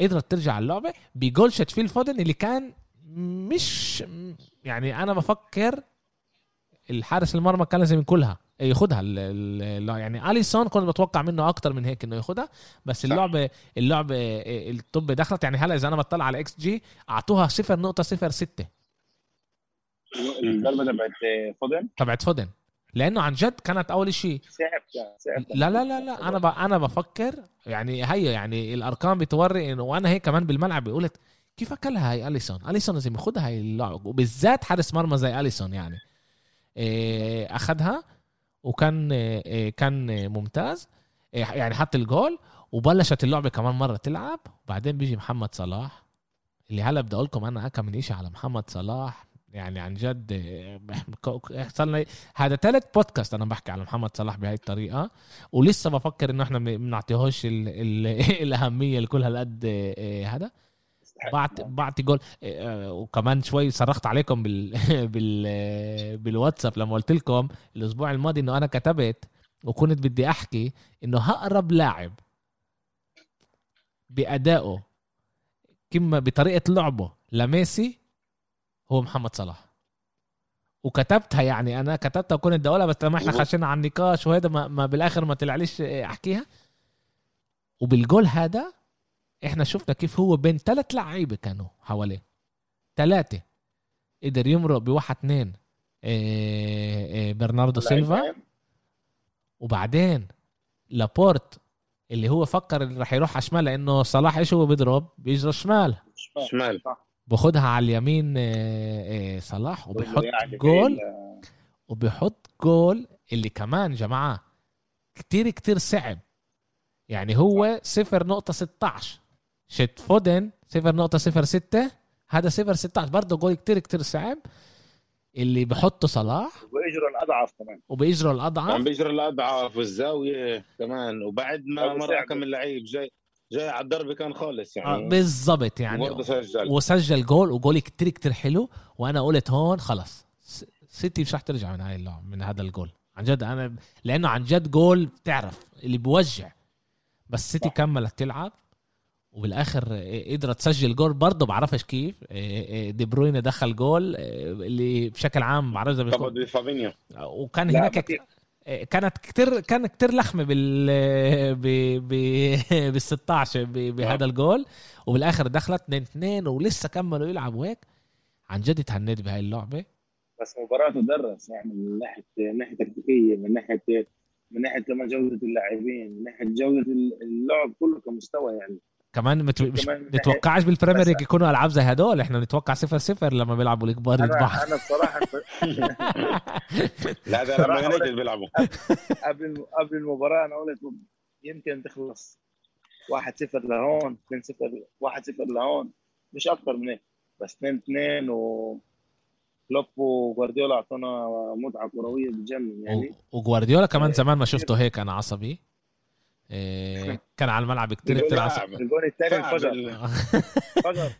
Speaker 1: قدرت ترجع على اللعبة بجول شات فيل فودن اللي كان مش يعني أنا بفكر الحارس المرمى كان لازم ياكلها ياخدها. يعني أليسون كنت بتوقع منه أكتر من هيك إنه ياخدها بس. اللعبه اللعبة الطابة دخلت. يعني هلا إذا أنا بطلع على إكس جي أعطوها 0.06
Speaker 3: الضربة تبعت فودن؟
Speaker 1: تبعت فودن. لأنه عن جد كانت أول شيء
Speaker 3: سحب
Speaker 1: لا لا لا لا. أنا ب... أنا بفكر يعني هي يعني الأرقام بتوري إنه وأنا هيك كمان بالملعب قلت كيف أكلها هاي أليسون؟ أليسون لازم ياخدها هاي اللعبة. وبالذات حارس مرمى زي أليسون يعني. إيه اخذها وكان إيه كان إيه ممتاز. يعني حط الجول وبلشت اللعبة كمان مرة تلعب. وبعدين بيجي محمد صلاح. اللي هلا بدي أقول لكم أنا اكم من شيء على محمد صلاح. يعني عن جد صار هذا ثالث بودكاست أنا بحكي على محمد صلاح بهاي الطريقة. ولسه بفكر إنه إحنا ما بنعطيهوش ال ال الأهمية لكل هالقد هذا. بعت بعطي جول. إيه، وكمان شوي صرخت عليكم بال بال بالواتساب لما قلت لكم الأسبوع الماضي إنه أنا كتبت وكنت بدي أحكي إنه اقرب لاعب بأدائه كما بطريقة لعبه لميسي هو محمد صلاح. وكتبتها يعني أنا كتبتها وكنت بدي بس لما
Speaker 2: إحنا.
Speaker 1: خشينا على النقاش وهذا ما, ما بالآخر ما طلعليش أحكيها. وبالجول هذا إحنا شفنا كيف هو بين ثلاث لعيبة كانوا حواليه. ثلاثة قدر يمرق بواحد اثنين إيه إيه برناردو سيلفا. وبعدين لابورت اللي هو فكر اللي راح يروح على شمال لأنه صلاح إيش هو بيضرب؟ بيجري شمال.
Speaker 2: شمال.
Speaker 1: باخدها على اليمين آه، آه، صلاح وبيحط
Speaker 3: يعني
Speaker 1: جول. وبيحط جول اللي كمان جماعة كتير كتير صعب. يعني هو 0.16 شت فودن 0.06 هذا 0.16 برضه جول كتير كتير صعب. اللي بحطه صلاح.
Speaker 3: وبإجره الأضعف كمان.
Speaker 1: وبإجره
Speaker 2: عم
Speaker 1: الاضعف
Speaker 2: بإجره الأضعف والزاوية كمان. وبعد ما مرة
Speaker 3: سعد.
Speaker 2: كم اللعيب جاي جاي على الضربه كان خالص
Speaker 1: آه،
Speaker 2: يعني
Speaker 1: بالضبط يعني.
Speaker 2: سجل.
Speaker 1: وسجل جول وجول كتير كتير حلو. وأنا قلت هون خلص. سيتي مش رح ترجع من هاي اللعب من هذا الجول. عن جد أنا لأنه عن جد جول بتعرف اللي بوجع. بس سيتي
Speaker 3: صح.
Speaker 1: كملت تلعب. وبالآخر قدرت تسجل جول. برضه بعرفش كيف. آه، آه، دي بروين دخل جول آه، اللي بشكل عام بعرفش بيكون وكان هناك كانت كتير كان كتير لخمة بال ب ب بال 16 ب- بهذا الجول. وبالآخر دخلت 2 2 ولسه كملوا يلعبوا هيك. عن جد تهنيت بهاي اللعبة.
Speaker 3: بس مباراة تدرس يعني من ناحيه من ناحية تكتيكية من ناحيه من ناحية كمان جودة اللاعبين من ناحية جودة اللعب كله كمستوى يعني.
Speaker 1: كمان مت... مش نتوقعش بالبريمير ليج يكونوا ألعاب زي هدول. إحنا نتوقع 0 0 لما بيلعبوا الكبار يذبحوا
Speaker 3: أنا أنا بصراحة
Speaker 2: لا ده لما يونايتد بيلعبوا.
Speaker 3: قبل قبل المباراة أنا قلت يمكن تخلص. 1-0 لهون 2-0 1-0 لهون. مش أكتر من هيك بس 2-2 و كلوب وجوارديولا أعطونا متعة كروية بتجنن يعني.
Speaker 1: وجوارديولا كمان زمان ما شفته هيك أنا عصبي. كان على الملعب كتير كتير عصبي
Speaker 3: الجون الثاني انفجر.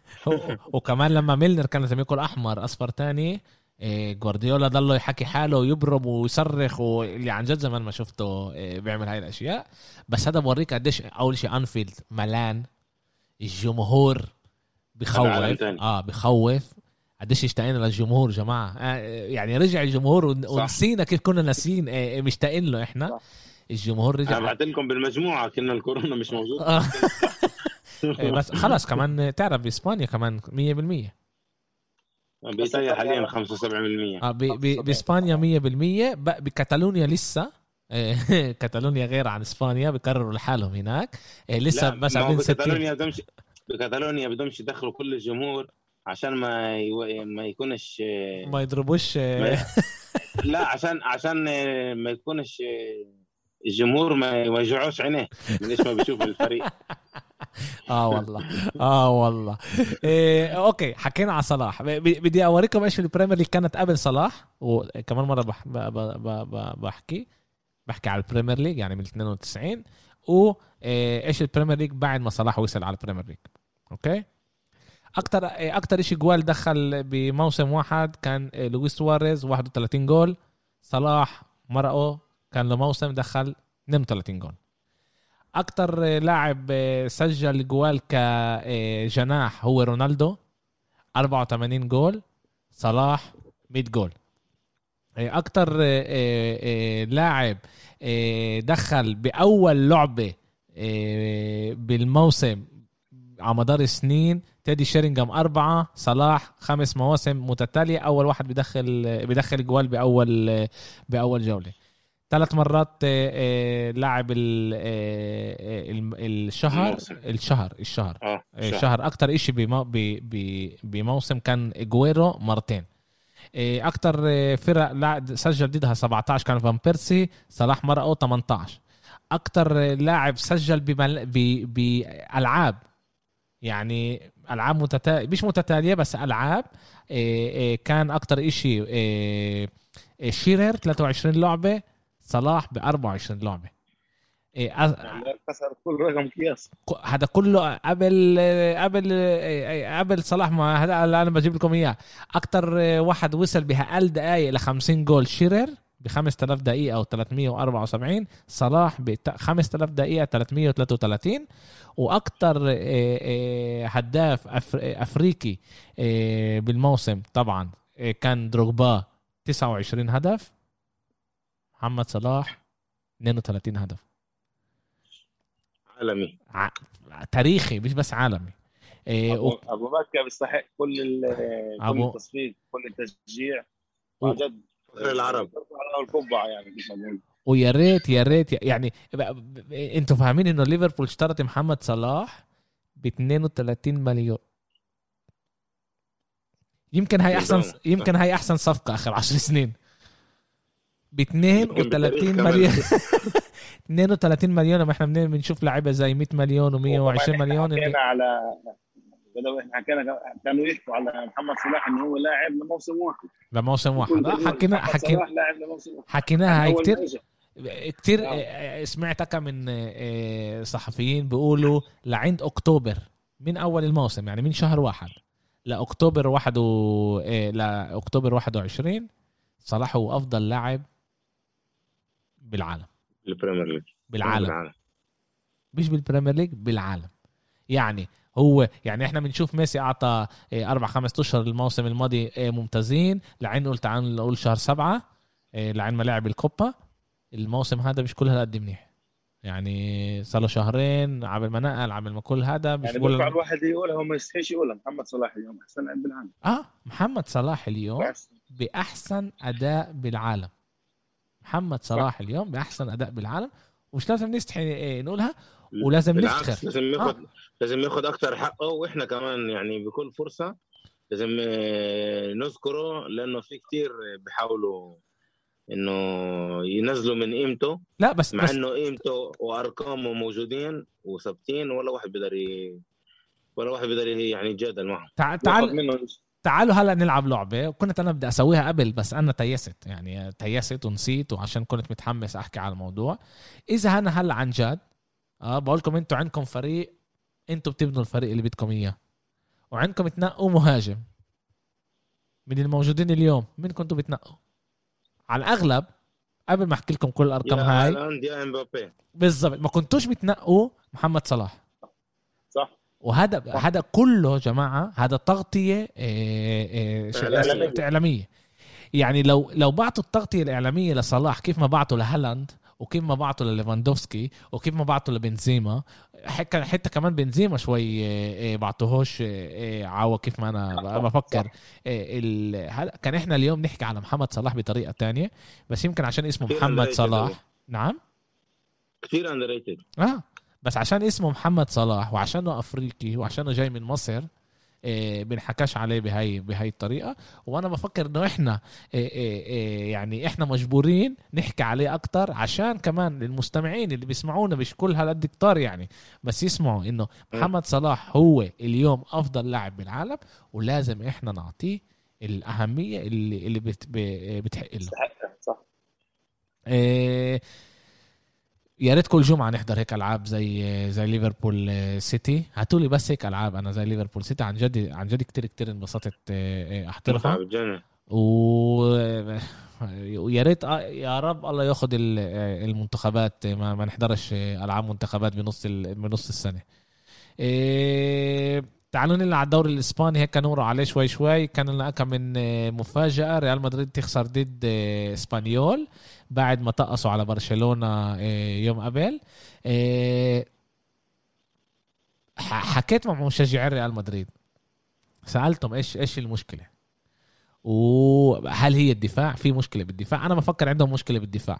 Speaker 1: وكمان لما ميلنر كان لازم ياكل أحمر أصفر تاني إيه جوارديولا ضله يحكي حاله ويبرم ويصرخ واللي عن جد زمان ما شفته إيه بيعمل هاي الأشياء. بس هذا بوريك قديش أول شيء أنفيلد ملان الجمهور بخوف. آه بخوف. قديش اشتقينا للجمهور جماعة. آه يعني رجع الجمهور. ونسينا كيف كنا ناسيين آه مشتاقين له إحنا.
Speaker 3: صح.
Speaker 1: الجمهور رجع.
Speaker 2: بعت لكم بالمجموعة كنا الكورونا مش موجود.
Speaker 1: آه. إيه، بس خلاص كمان تعرف بإسبانيا كمان 100%
Speaker 2: بإيطاليا حاليا 75%
Speaker 1: آه بإسبانيا 100% ب- بكتالونيا لسه. كتالونيا غير عن إسبانيا بيقرروا لحالهم هناك. إيه، لسه بس عاملين 60
Speaker 2: بكتالونيا بدهمش بكتالونيا بدهمش يدخلوا كل الجمهور عشان ما يو... ما يكونش
Speaker 1: ما يضربوش
Speaker 2: ما- لا عشان عشان ما يكونش الجمهور ما يوجعوش عينيه. من إيش ما بيشوف الفريق؟
Speaker 1: آه والله. آه والله. إيه okay حكينا على صلاح. بدي أوريكم إيش البريمير ليج كانت قبل صلاح وكمان مرة بح ب ب ب بحكي بحكي على البريمير ليج يعني من 92 وايش البريمير ليج بعد ما صلاح وصل على البريمير ليج. okay؟ أكتر أكتر شيء جوال دخل بموسم واحد كان إيه، لويس سواريز 31 جول. صلاح مرقه كان له موسم دخل 32 جول أكتر لاعب آه، سجل جوال كجناح هو رونالدو 84 جول صلاح 100 جول. آه، آه، آه، آه، لاعب آه، دخل بأول لعبة آه، بالموسم على مدار السنين تيدي شيرينغهام أربعة صلاح خمس مواسم متتالية أول واحد بدخل بدخل جوال بأول بأول جولة. ثلاث مرات آه، آه، لاعب آه، الشهر
Speaker 2: الموسم.
Speaker 1: الشهر الشهر. آه، شهر أكتر إشي بمو... ب... ب... بموسم كان جويرو مرتين. آه، فرق سجل ضدها 17 كان فان بيرسي صلاح مرقه 18 أكتر آه، لاعب سجل. بألعاب. يعني ألعاب متتاليه مش متتالية بس ألعاب. كان آه، آه، شيرر 23 لعبة. صلاح ب 24 لعبة. أ-
Speaker 3: كسر كل رقم قياس.
Speaker 1: هذا كله قبل قبل قبل صلاح ما هذا اللي أنا بجيب لكم إياه. أكثر واحد وصل بأقل دقائق ل 50 جول شيرر ب 5000 دقيقة أو 374 صلاح ب 5000 دقيقة 333 وأكثر هداف أفر- أفريقي بالموسم طبعا كان دروغبا 29 هدف. محمد صلاح 32 هدف.
Speaker 2: عالمي.
Speaker 1: ع... تاريخي مش بس عالمي. إيه
Speaker 3: ابو,
Speaker 1: و...
Speaker 3: أبو مكه بيستحق كل ال- كل
Speaker 1: أبو-
Speaker 3: التصفيق كل التشجيع.
Speaker 1: و-
Speaker 3: عن جد
Speaker 2: فخر العرب
Speaker 3: على القبعه يعني
Speaker 1: ويا ريت يا ريت. يعني إنتوا فاهمين إنه ليفربول اشترت محمد صلاح ب 32 مليون. يمكن هاي أحسن يمكن هاي أحسن صفقة آخر 10 سنين. ب 32 مليون. 32 مليون ما إحنا بنشوف لعيبة زي 100 مليون و120 مليون.
Speaker 3: حكينا على بدأوا إحنا حكينا كانوا يحكوا على محمد صلاح انه هو لاعب لموسم واحد.
Speaker 1: لموسم واحد. آه، حكينا حكينا لاعب لموسم واحد. حكيناها. هاي كثير كثير نعم. آه، سمعتها من آه، صحفيين بيقولوا لعند أكتوبر من أول الموسم يعني من شهر واحد. لأكتوبر واحد و... لأكتوبر 21 صلاح هو أفضل لاعب بالعالم.
Speaker 2: بالبريمير ليج.
Speaker 1: بالعالم. بالعالم. مش بالبريمير ليج بالعالم. يعني هو يعني إحنا بنشوف ميسي أعطى آه، أربع خمس أشهر الموسم الماضي آه، ممتازين. لعين نقول تعال نقول شهر سبعة آه، لعين ما لعب الكوبا. الموسم هذا مش كل هالقد منيح. يعني صار له شهرين عبل ما نقل عبل ما كل هذا
Speaker 3: مش يعني بينفع الواحد يقولها هو ما يستحيش يقولها محمد صلاح اليوم أحسن لاعب بالعالم.
Speaker 1: آه محمد صلاح اليوم بأحسن أداء بالعالم. محمد صلاح اليوم بأحسن أداء بالعالم. ومش لازم نستحي نقولها ولازم نفتخر.
Speaker 2: لازم ياخذ آه. لازم ياخذ أكثر حقه وإحنا كمان يعني بكل فرصة لازم آه، نذكره لأنه في كتير بيحاولوا إنه ينزلوا من قيمته
Speaker 1: لا بس
Speaker 2: مع
Speaker 1: بس
Speaker 2: إنه قيمته وأرقامه موجودين وثابتين ولا واحد بيقدر ي... ولا واحد بيقدر يعني يتجادل معه
Speaker 1: تعال تعال تعالوا هلا نلعب لعبة. وكنت أنا بدي أسويها قبل بس أنا test. يعني test ونسيت وعشان كنت متحمس أحكي على الموضوع. إذا أنا هلا عن جد آه بقول لكم أنتوا عندكم فريق أنتوا بتبنوا الفريق اللي بدكم إياه. وعندكم تنقوا مهاجم. من الموجودين اليوم مين كنتوا بتنقوا؟ على الأغلب قبل ما أحكي لكم كل الأرقام هاي.
Speaker 2: يا إمبابي.
Speaker 1: بالضبط ما كنتوش بتنقوا محمد صلاح. وهذا صح. هذا كله جماعة هذا تغطية إيه إيه إعلامية. يعني لو لو بعتوا التغطية الإعلامية لصلاح كيف ما بعتوا لهالاند وكيف ما بعته لليفاندوفسكي وكيف ما بعته لبنزيما حتى حتى كمان بنزيما شوي آه، آه، بعتهوش آه، عاوة كيف ما أنا بفكر. كان إحنا اليوم نحكي على محمد صلاح بطريقة تانية بس يمكن عشان اسمه محمد صلاح. نعم؟
Speaker 2: كثير اندر
Speaker 1: آه. بس عشان اسمه محمد صلاح وعشانه أفريقي وعشانه جاي من مصر آه، بنحكاش عليه بهاي بهاي الطريقة. وأنا بفكر إنه إحنا آه، آه، يعني إحنا مجبورين نحكي عليه أكتر عشان كمان المستمعين اللي بيسمعونا مش كل هالقد كتار يعني بس يسمعوا إنه محمد صلاح هو اليوم أفضل لاعب بالعالم ولازم إحنا نعطيه الأهمية اللي اللي بتحق له. صح. يا ريت كل جمعة نحضر هيك ألعاب زي زي ليفربول سيتي. هاتوا لي بس هيك ألعاب أنا زي ليفربول. سيتي عن جد عن جد كتير كتير انبسطت آه، آه، أحضرها. و ويا ريت آه، يا رب الله ياخذ المنتخبات ما, ما نحضرش ألعاب منتخبات بنص بنص السنة. تعالوا نلعب على الدوري الإسباني. هيك نمر عليه شوي شوي. كان لنا كم من مفاجأة. ريال مدريد تخسر ضد إسبانيول. بعد ما طقسوا على برشلونة آه، يوم قبل. آه، حكيت مع مشجعي ريال مدريد. سألتهم إيش إيش المشكلة؟ وهل هي الدفاع؟ في مشكلة بالدفاع. أنا بفكر عندهم مشكلة بالدفاع.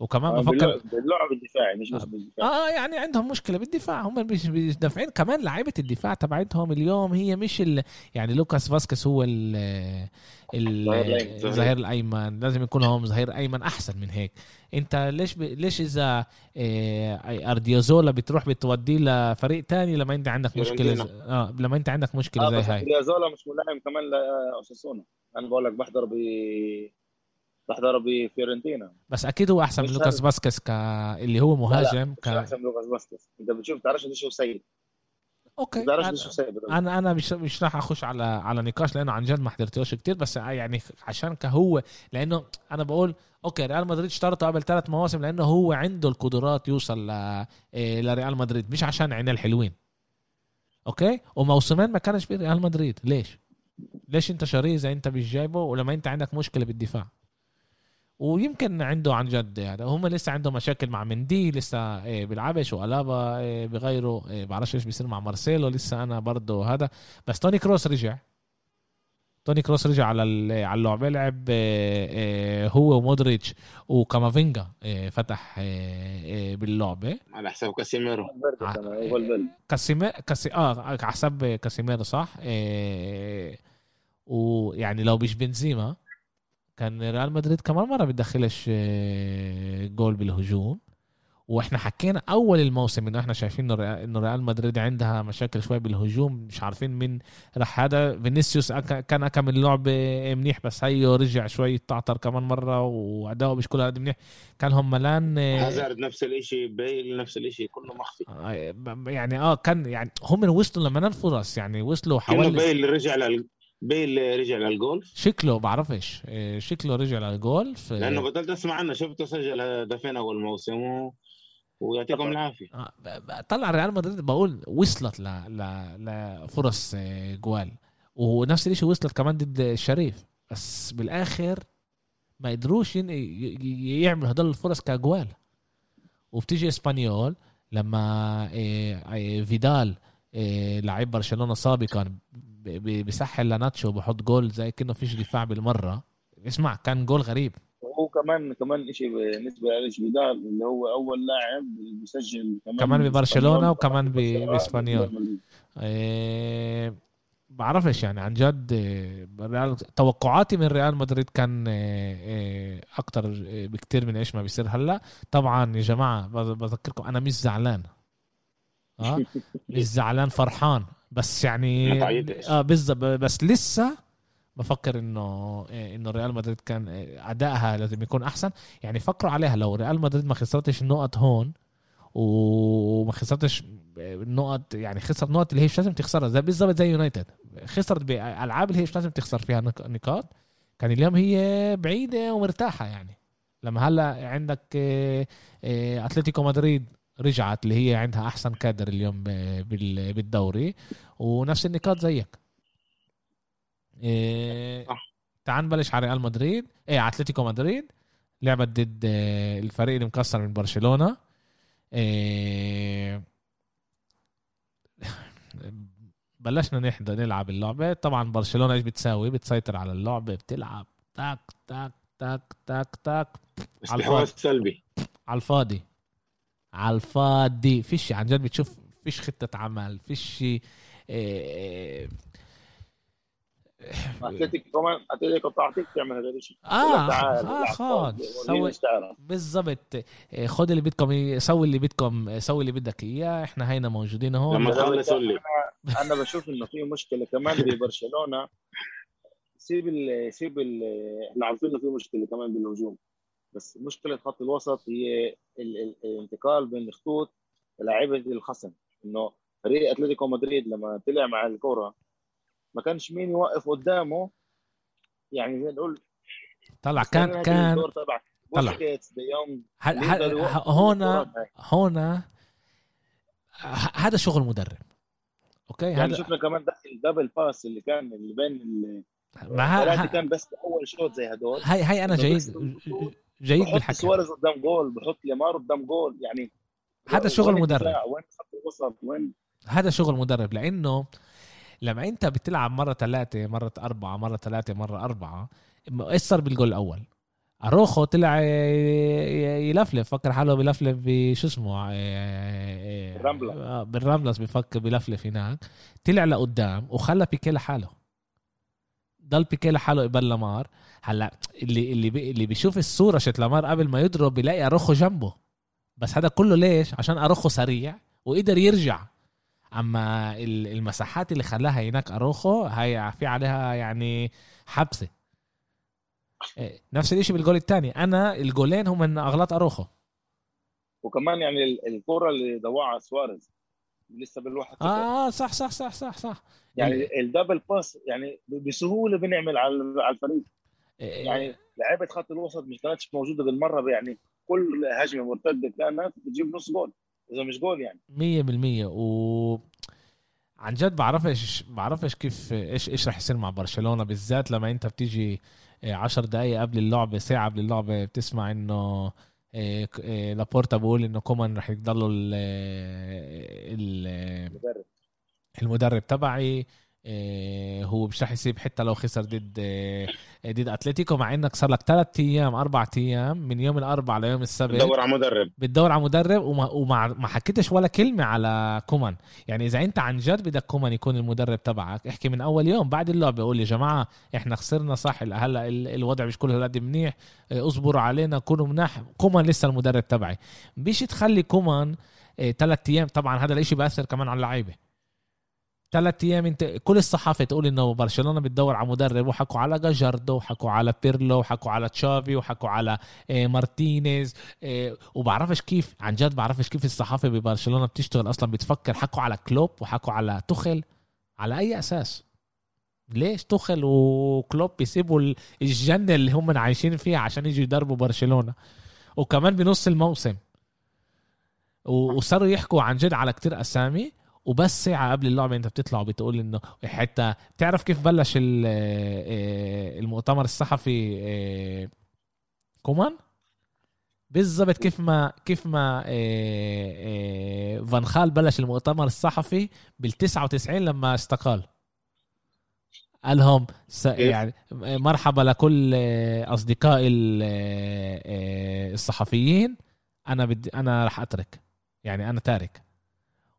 Speaker 1: وكمان
Speaker 3: آه، بفكر باللعب الدفاعي مش بس بالدفاع.
Speaker 1: آه يعني عندهم مشكلة بالدفاع هم مش بيدافعين كمان لعيبة الدفاع تبعتهم اليوم هي مش ال... يعني لوكاس فاسكس هو ال الظهير الأيمن لازم يكون هو ظهير أيمن أحسن من هيك. أنت ليش ب... ليش إذا آه، أرديازولا بتروح بتوديه لفريق تاني لما أنت عندك مشكلة آه لما أنت عندك مشكلة آه زي هاي؟
Speaker 3: أرديازولا مش ملائم كمان لاوساسونا أنا بقول لك بحضر ب بحضره بفيورنتينا.
Speaker 1: بس أكيد هو أحسن من لوكاس فاسكس ك اللي هو مهاجم
Speaker 3: ك... أحسن من لوكاس فاسكس أنت بتشوف تعرفش شو سيء.
Speaker 1: أوكي أنا أنا, أنا مش مش راح أخش على على نقاش لأنه عن جد ما حضرتوش كتير بس يعني عشان كهو لأنه أنا بقول okay ريال مدريد اشترطه قبل ثلاث مواسم لأنه هو عنده القدرات يوصل ل... إيه، لريال مدريد مش عشان عينيه الحلوين. okay؟ وموسمين ما كانش في ريال مدريد. ليش؟ ليش أنت شاريه إذا أنت مش جايبه ولما أنت عندك مشكلة بالدفاع؟ ويمكن عنده عن جد يعني. هم لسه عندهم مشاكل مع مندي لسه إيه، بيلعبش وألابا إيه، بغيره إيه، بعرفش إيش بيصير مع مارسيلو لسه أنا برضه هذا. بس توني كروس رجع. توني كروس رجع على على اللعبه لعب آه، آه، هو ومودريتش وكامافينجا آه، فتح آه، آه، باللعبه
Speaker 2: على حساب كاسيميرو.
Speaker 3: فالفيردي
Speaker 1: ع-
Speaker 3: كمان فالفيردي
Speaker 1: كاسيمير كاسي آه على حسب كاسيميرو صح؟ ويعني لو مش بنزيما كان ريال مدريد كمان مرة بتدخلش آه، جول بالهجوم. وإحنا حكينا أول الموسم إنه إحنا شايفين إنه ريال- مدريد عندها مشاكل شوي بالهجوم مش عارفين مين راح. هذا فينيسيوس كان اكمل لعبه منيح بس هيو رجع شوي يتعطر كمان مرة وأداؤه مش كل هذا منيح. كان هم ملان آه،
Speaker 2: هازارد نفس الشيء بيل نفس الشيء كله مخفي.
Speaker 1: آه، يعني آه كان يعني هم وصلوا لما فرص يعني وصلوا حوالي
Speaker 2: بيل رجع لل بيل رجع للجولف.
Speaker 1: شكله بعرفش آه، شكله رجع للجول في
Speaker 2: لأنه بطلت أسمع عنه شفته سجل هدفين أول موسم. ويعطيكم العافية.
Speaker 1: آه، طلع ريال مدريد بقول وصلت ل... ل... لفرص آه، جوال. ونفس الشيء وصلت كمان ضد الشريف. بس بالآخر ما قدروش يعملوا هدول الفرص كجوال. وبتيجي إسبانيول لما آه، فيدال لعيب برشلونة سابقا بيسحل لناتشو بحط جول زي كأنه فيش دفاع بالمرة. اسمع كان جول غريب.
Speaker 3: وهو كمان كمان شيء بالنسبة فيدال اللي هو أول لاعب بيسجل كمان
Speaker 1: كمان ببرشلونة وكمان ب-
Speaker 3: ببرشلونة.
Speaker 1: بإسبانيول. إيه بعرفش يعني عن جد ريال توقعاتي من ريال مدريد كان أكتر بكتير من إيش ما بيصير هلأ. طبعا يا جماعة بذ- بذكركم أنا مش زعلان. آه مش زعلان فرحان. بس يعني. آه بالظبط بس لسه بفكر إنه إيه، إنه ريال مدريد كان إيه، أدائها لازم يكون أحسن. يعني فكروا عليها. لو ريال مدريد ما خسرتش النقط هون وما خسرتش النقط يعني خسر نقط اللي هي مش لازم تخسرها. زي بالظبط زي يونايتد. خسرت بألعاب اللي هي مش لازم تخسر فيها نق- نقاط. كان اليوم هي بعيدة ومرتاحة يعني. لما هلا عندك أتلتيكو مدريد رجعت اللي هي عندها أحسن كادر اليوم بالدوري ونفس النقاط زيك.
Speaker 2: صح.
Speaker 1: تعال نبلش على ريال مدريد. إيه على أتلتيكو مدريد. لعبت ضد آه، الفريق اللي مكسر من برشلونة. إيه بلشنا نحضر نلعب اللعبة. طبعا برشلونة إيش بتساوي؟ بتسيطر على اللعبة بتلعب. تاك تاك تاك تاك تاك. على
Speaker 2: استحواذ
Speaker 1: الفاضي.
Speaker 2: سلبي.
Speaker 1: على الفاضي. على الفاضي. فيش عن جد بتشوف فيش خطة عمل فيش إيه
Speaker 3: كمان اتلتيكو بتعطيك تعمل هذا الشيء
Speaker 1: آه
Speaker 3: تعال، آه
Speaker 1: خالص. سوي. بالضبط. إيه، خد اللي بدكم سوي اللي بدكم سوي اللي بدك إياه. إحنا هينا موجودين هون.
Speaker 2: لما تخلص قول لي
Speaker 3: أنا بشوف إنه في مشكلة كمان ببرشلونه سيب ال سيب ال إحنا عارفين إنه في مشكلة كمان بالهجوم. بس مشكلة خط الوسط هي ال ال الانتقال بين الخطوط لاعيبه الخصم. إنه فريق أتلتيكو مدريد لما طلع مع الكره ما كانش مين يوقف قدامه. يعني زي نقول
Speaker 1: طلع كان كان طلع.
Speaker 3: بوسكيتس دي يونغ.
Speaker 1: ه-
Speaker 3: اللي
Speaker 1: ه-
Speaker 3: يقدروا
Speaker 1: ه-
Speaker 3: يوقفوا
Speaker 1: هنا
Speaker 3: الكرات هاي.
Speaker 1: هنا ه- هذا شغل مدرب okay؟
Speaker 3: يعني
Speaker 1: هذا
Speaker 3: شفنا كمان ال double pass اللي كان اللي بين
Speaker 1: ما
Speaker 3: كان بس أول شوط زي هدول.
Speaker 1: هاي هاي أنا
Speaker 3: إنه
Speaker 1: جيد
Speaker 3: بحط
Speaker 1: بالحكي.
Speaker 3: سواريز قدام جول بحط ليمار قدام جول يعني
Speaker 1: هذا شغل؟ مدرب.
Speaker 3: وين الوسط؟ وين؟
Speaker 1: هذا شغل مدرب لأنه لما أنت بتلعب مرة ثلاثة مرة أربعة مرة ثلاثة مرة أربعة مؤثر بالجول الأول؟ أروخو طلع يلفلف فكر حاله بلفلف بشو اسمه؟
Speaker 3: الرملة.
Speaker 1: آه، بالرملس بفكر بلفلف هناك. طلع لقدام وخلى بيكي لحاله. ضل بيكي لحاله قبل لامار. هلأ اللي اللي بي اللي بيشوف الصورة shot لامار قبل ما يضرب بيلاقي أروخو جنبه. بس هذا كله ليش؟ عشان أروخو سريع وقدر يرجع. أما ال- المساحات اللي خلاها هناك أروخو هي في عليها يعني حبسة. إيه، نفس الشيء بالجول الثاني أنا الجولين هم من أغلاط أروخو.
Speaker 3: وكمان يعني ال- الكرة اللي ضوعها سواريز. لسه بالواحد.
Speaker 1: آه صح صح صح صح صح.
Speaker 3: يعني ال double pass يعني بسهولة بنعمل على على الفريق.
Speaker 1: إيه،
Speaker 3: يعني لعيبة خط الوسط مش كانتش موجودة بالمرة يعني كل هجمة مرتدة كانت بتجيب نص جول. إذا مش جول يعني.
Speaker 1: مية بالمية. و عن جد بعرفش بعرفش كيف إيش إيش رح يصير مع برشلونة بالذات لما إنت بتيجي آه، عشر دقايق قبل اللعبة ساعة قبل اللعبة بتسمع إنه آه، آه، لابورتا بقول انه كومان رح يضلوا ال ال
Speaker 3: مدرب
Speaker 1: المدرب تبعي. آه، هو مش رح يسيب حتى لو خسر ضد آه، ضد أتلتيكو مع إنك صار لك ثلاث أيام أربع أيام من يوم الأربعاء ليوم السبت
Speaker 2: بدور على مدرب.
Speaker 1: بتدور على مدرب وما, وما ما حكيتش ولا كلمة على كومان. يعني إذا أنت عن جد بدك كومان يكون المدرب تبعك احكي من أول يوم بعد اللعبه قول يا جماعة إحنا خسرنا صح هلأ الوضع مش كل هالقد منيح آه، اصبروا علينا كونوا مناح. كومان لسه المدرب تبعي. مش تخلي كومان ثلاث أيام طبعا هذا الإشي بأثر كمان على اللعيبة. ثلاث أيام انت كل الصحافة تقول إنه برشلونة بتدور على مدرب وحكوا على جاياردو وحكوا على بيرلو وحكوا على تشافي وحكوا على آه، مارتينيز آه، وبعرفش كيف عن جد بعرفش كيف الصحافة ببرشلونة بتشتغل أصلا بتفكر حكوا على كلوب وحكوا على توخيل على أي أساس؟ ليش توخيل وكلوب بيسيبوا الجنة اللي هم عايشين فيها عشان يجوا يدربوا برشلونة؟ وكمان بنص الموسم وصاروا يحكوا عن جد على كتير أسامي. وبس ساعة قبل اللعبة انت بتطلع وبتقول انه حتى بتعرف كيف بلش آه، المؤتمر الصحفي آه، كومان؟ بالضبط كيف ما كيف ما آه، فان خال بلش المؤتمر الصحفي بال 99 لما استقال. قال لهم يعني مرحبا لكل أصدقائي الصحفيين. أنا بدي أنا رح أترك. يعني أنا تارك.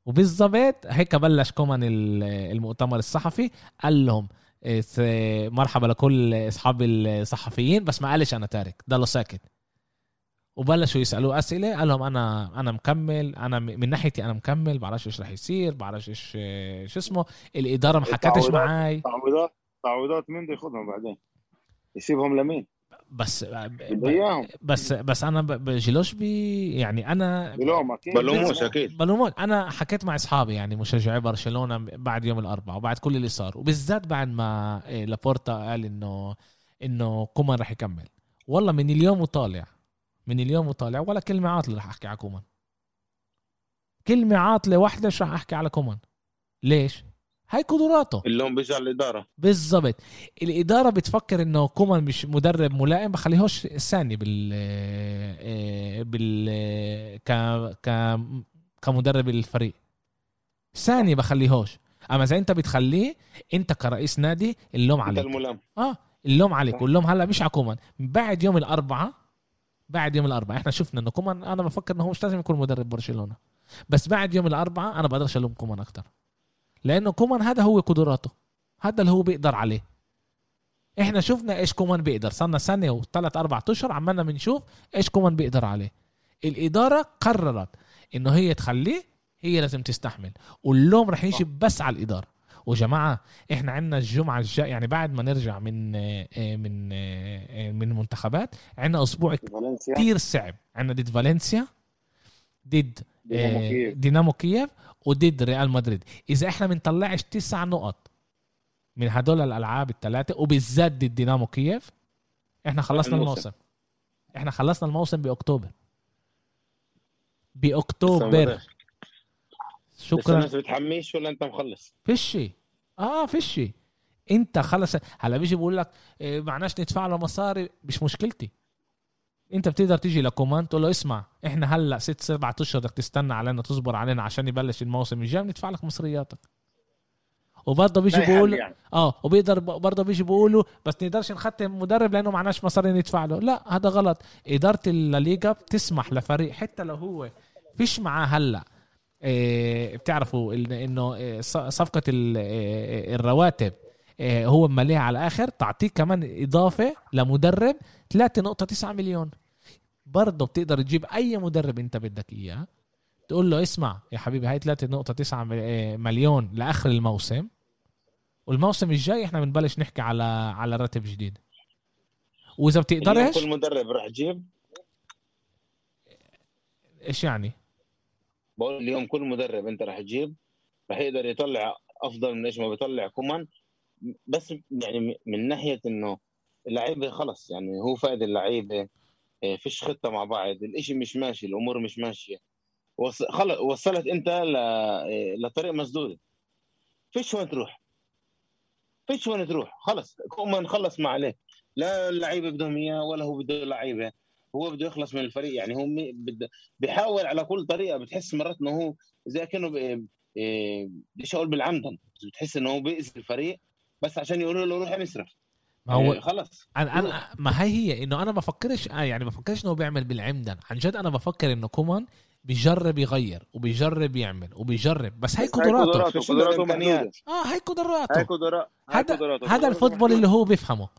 Speaker 1: وبالضبط هيك بلش كومان المؤتمر الصحفي قال لهم مرحبا لكل أصحاب الصحفيين بس ما قالش أنا تارك ضل ساكت. وبلشوا يسألوه أسئلة قال لهم أنا أنا مكمل أنا من ناحيتي أنا مكمل بعرفش إيش رح يصير بعرفش إيش شو اسمه الإدارة ما حكتش معي
Speaker 3: تعويضات تعويضات مين بده ياخذهم بعدين؟ يسيبهم لمين؟
Speaker 1: بس بس بس أنا بجلوش بي يعني أنا
Speaker 2: بلوم أكيد. بلوموش أكيد.
Speaker 1: بلوموش. أنا حكيت مع أصحابي يعني مشجعي برشلونة بعد يوم الأربعاء وبعد كل اللي صار. وبالذات بعد ما إيه، لابورتا قال إنه إنه كومان رح يكمل. والله من اليوم وطالع. من اليوم وطالع. ولا كلمة عاطلة رح أحكي على كومان. كلمة عاطلة واحدة مش رح أحكي على كومان. ليش؟ هاي قدراته.
Speaker 2: اللي بيجي على الإدارة.
Speaker 1: بالضبط. الإدارة بتفكر إنه كومان مش مدرب ملائم بخليهوش الثاني بال آه، بال ك ك كمدرب الفريق. ثاني بخليهوش. أما إذا أنت بتخليه أنت كرئيس نادي اللوم عليك.
Speaker 2: انت الملام
Speaker 1: آه اللوم عليك. واللوم هلأ مش على كومان. بعد يوم الاربعاء بعد يوم الاربعاء إحنا شفنا إنه كومان أنا بفكر إنه هو مش لازم يكون مدرب برشلونة. بس بعد يوم الاربعاء أنا بقدرش ألوم كومان أكثر لأنه كومان هذا هو قدراته. هذا اللي هو بيقدر عليه. إحنا شفنا إيش كومان بيقدر. صرنا سنه وثلاث أربع أشهر عمالنا بنشوف إيش كومان بيقدر عليه. الإدارة قررت إنه هي تخليه هي لازم تستحمل. واللوم رح يجي بس على الإدارة. وجماعة إحنا عندنا الجمعة الجاية يعني بعد ما نرجع من من من المنتخبات عندنا أسبوع كثير صعب. عندنا ضد فالنسيا ضد دينامو كييف وضد ريال مدريد. إذا إحنا بنطلعش تسع نقط من هدول الألعاب الثلاثة وبالذات ضد دينامو كييف إحنا خلصنا الموسم. إحنا خلصنا الموسم بأكتوبر. بأكتوبر.
Speaker 2: شكرا. بس بتحميش ولا أنت مخلص؟
Speaker 1: فيشي آه فيشي أنت خلص. هلا بيجي بقول لك إيه معناش ندفع له مصاري. مش مشكلتي. انت بتقدر تيجي لكومان تقول له اسمع إحنا هلا ست سبعة اشهر بدك تستنى علينا تصبر علينا عشان يبلش الموسم الجاي ندفع لك مصرياتك. وبرضه بيجي بيقولوا يعني. آه وبيقدر برضه بيجي بيقولوا بس نقدرش نختم مدرب لأنه معناش مصاري ندفع له. لا هذا غلط. إدارة الليغا بتسمح لفريق حتى لو هو فيش معاه هلا إيه بتعرفوا إنه إيه صفقة إيه الرواتب. هو مليها على الآخر تعطيك كمان إضافة لمدرب 3.9 مليون. برضه بتقدر تجيب أي مدرب أنت بدك إياه تقول له اسمع يا حبيبي هاي 3.9 آه، مليون لآخر الموسم والموسم الجاي إحنا بنبلش نحكي على على راتب جديد. وإذا بتقدرش
Speaker 2: كل مدرب راح تجيب
Speaker 1: إيش يعني؟
Speaker 2: بقول اليوم كل مدرب أنت راح تجيب راح يقدر يطلع أفضل من إيش ما بيطلع كومان. بس يعني من ناحية إنه اللعيبة خلص يعني هو فائد اللعيبة آه، فيش خطة مع بعض الإشي مش ماشي الأمور مش ماشية. خلص وصلت انت. آه، لطريق مسدوده فيش وين تروح. فيش وين تروح. خلص كومان خلص ما عليه. لا اللعيبة بدهم إياه ولا هو بده لعيبه هو بده يخلص من الفريق. يعني هو بده بيحاول على كل طريقة بتحس مرات إنه هو زي كأنه إيه ليش أقول بالعمدا بتحس إنه هو بيأذي الفريق. بس عشان يقولوا له روح مصرف
Speaker 1: ما هو
Speaker 2: إيه خلص
Speaker 1: أنا أنا ما هي هي إنه أنا بفكرش آه يعني بفكرش إنه هو بيعمل بالعمدن عن جد أنا بفكر إنه كومان بيجرب يغير وبيجرب يعمل وبيجرب. بس هي قدراته.
Speaker 3: قدراته.
Speaker 2: شو
Speaker 3: قدراته.
Speaker 1: آه هي
Speaker 3: هاي
Speaker 1: قدراته هذا
Speaker 3: قدراته.
Speaker 1: هذا
Speaker 3: قدراته
Speaker 1: ال
Speaker 3: football.
Speaker 1: اللي هو بيفهمه.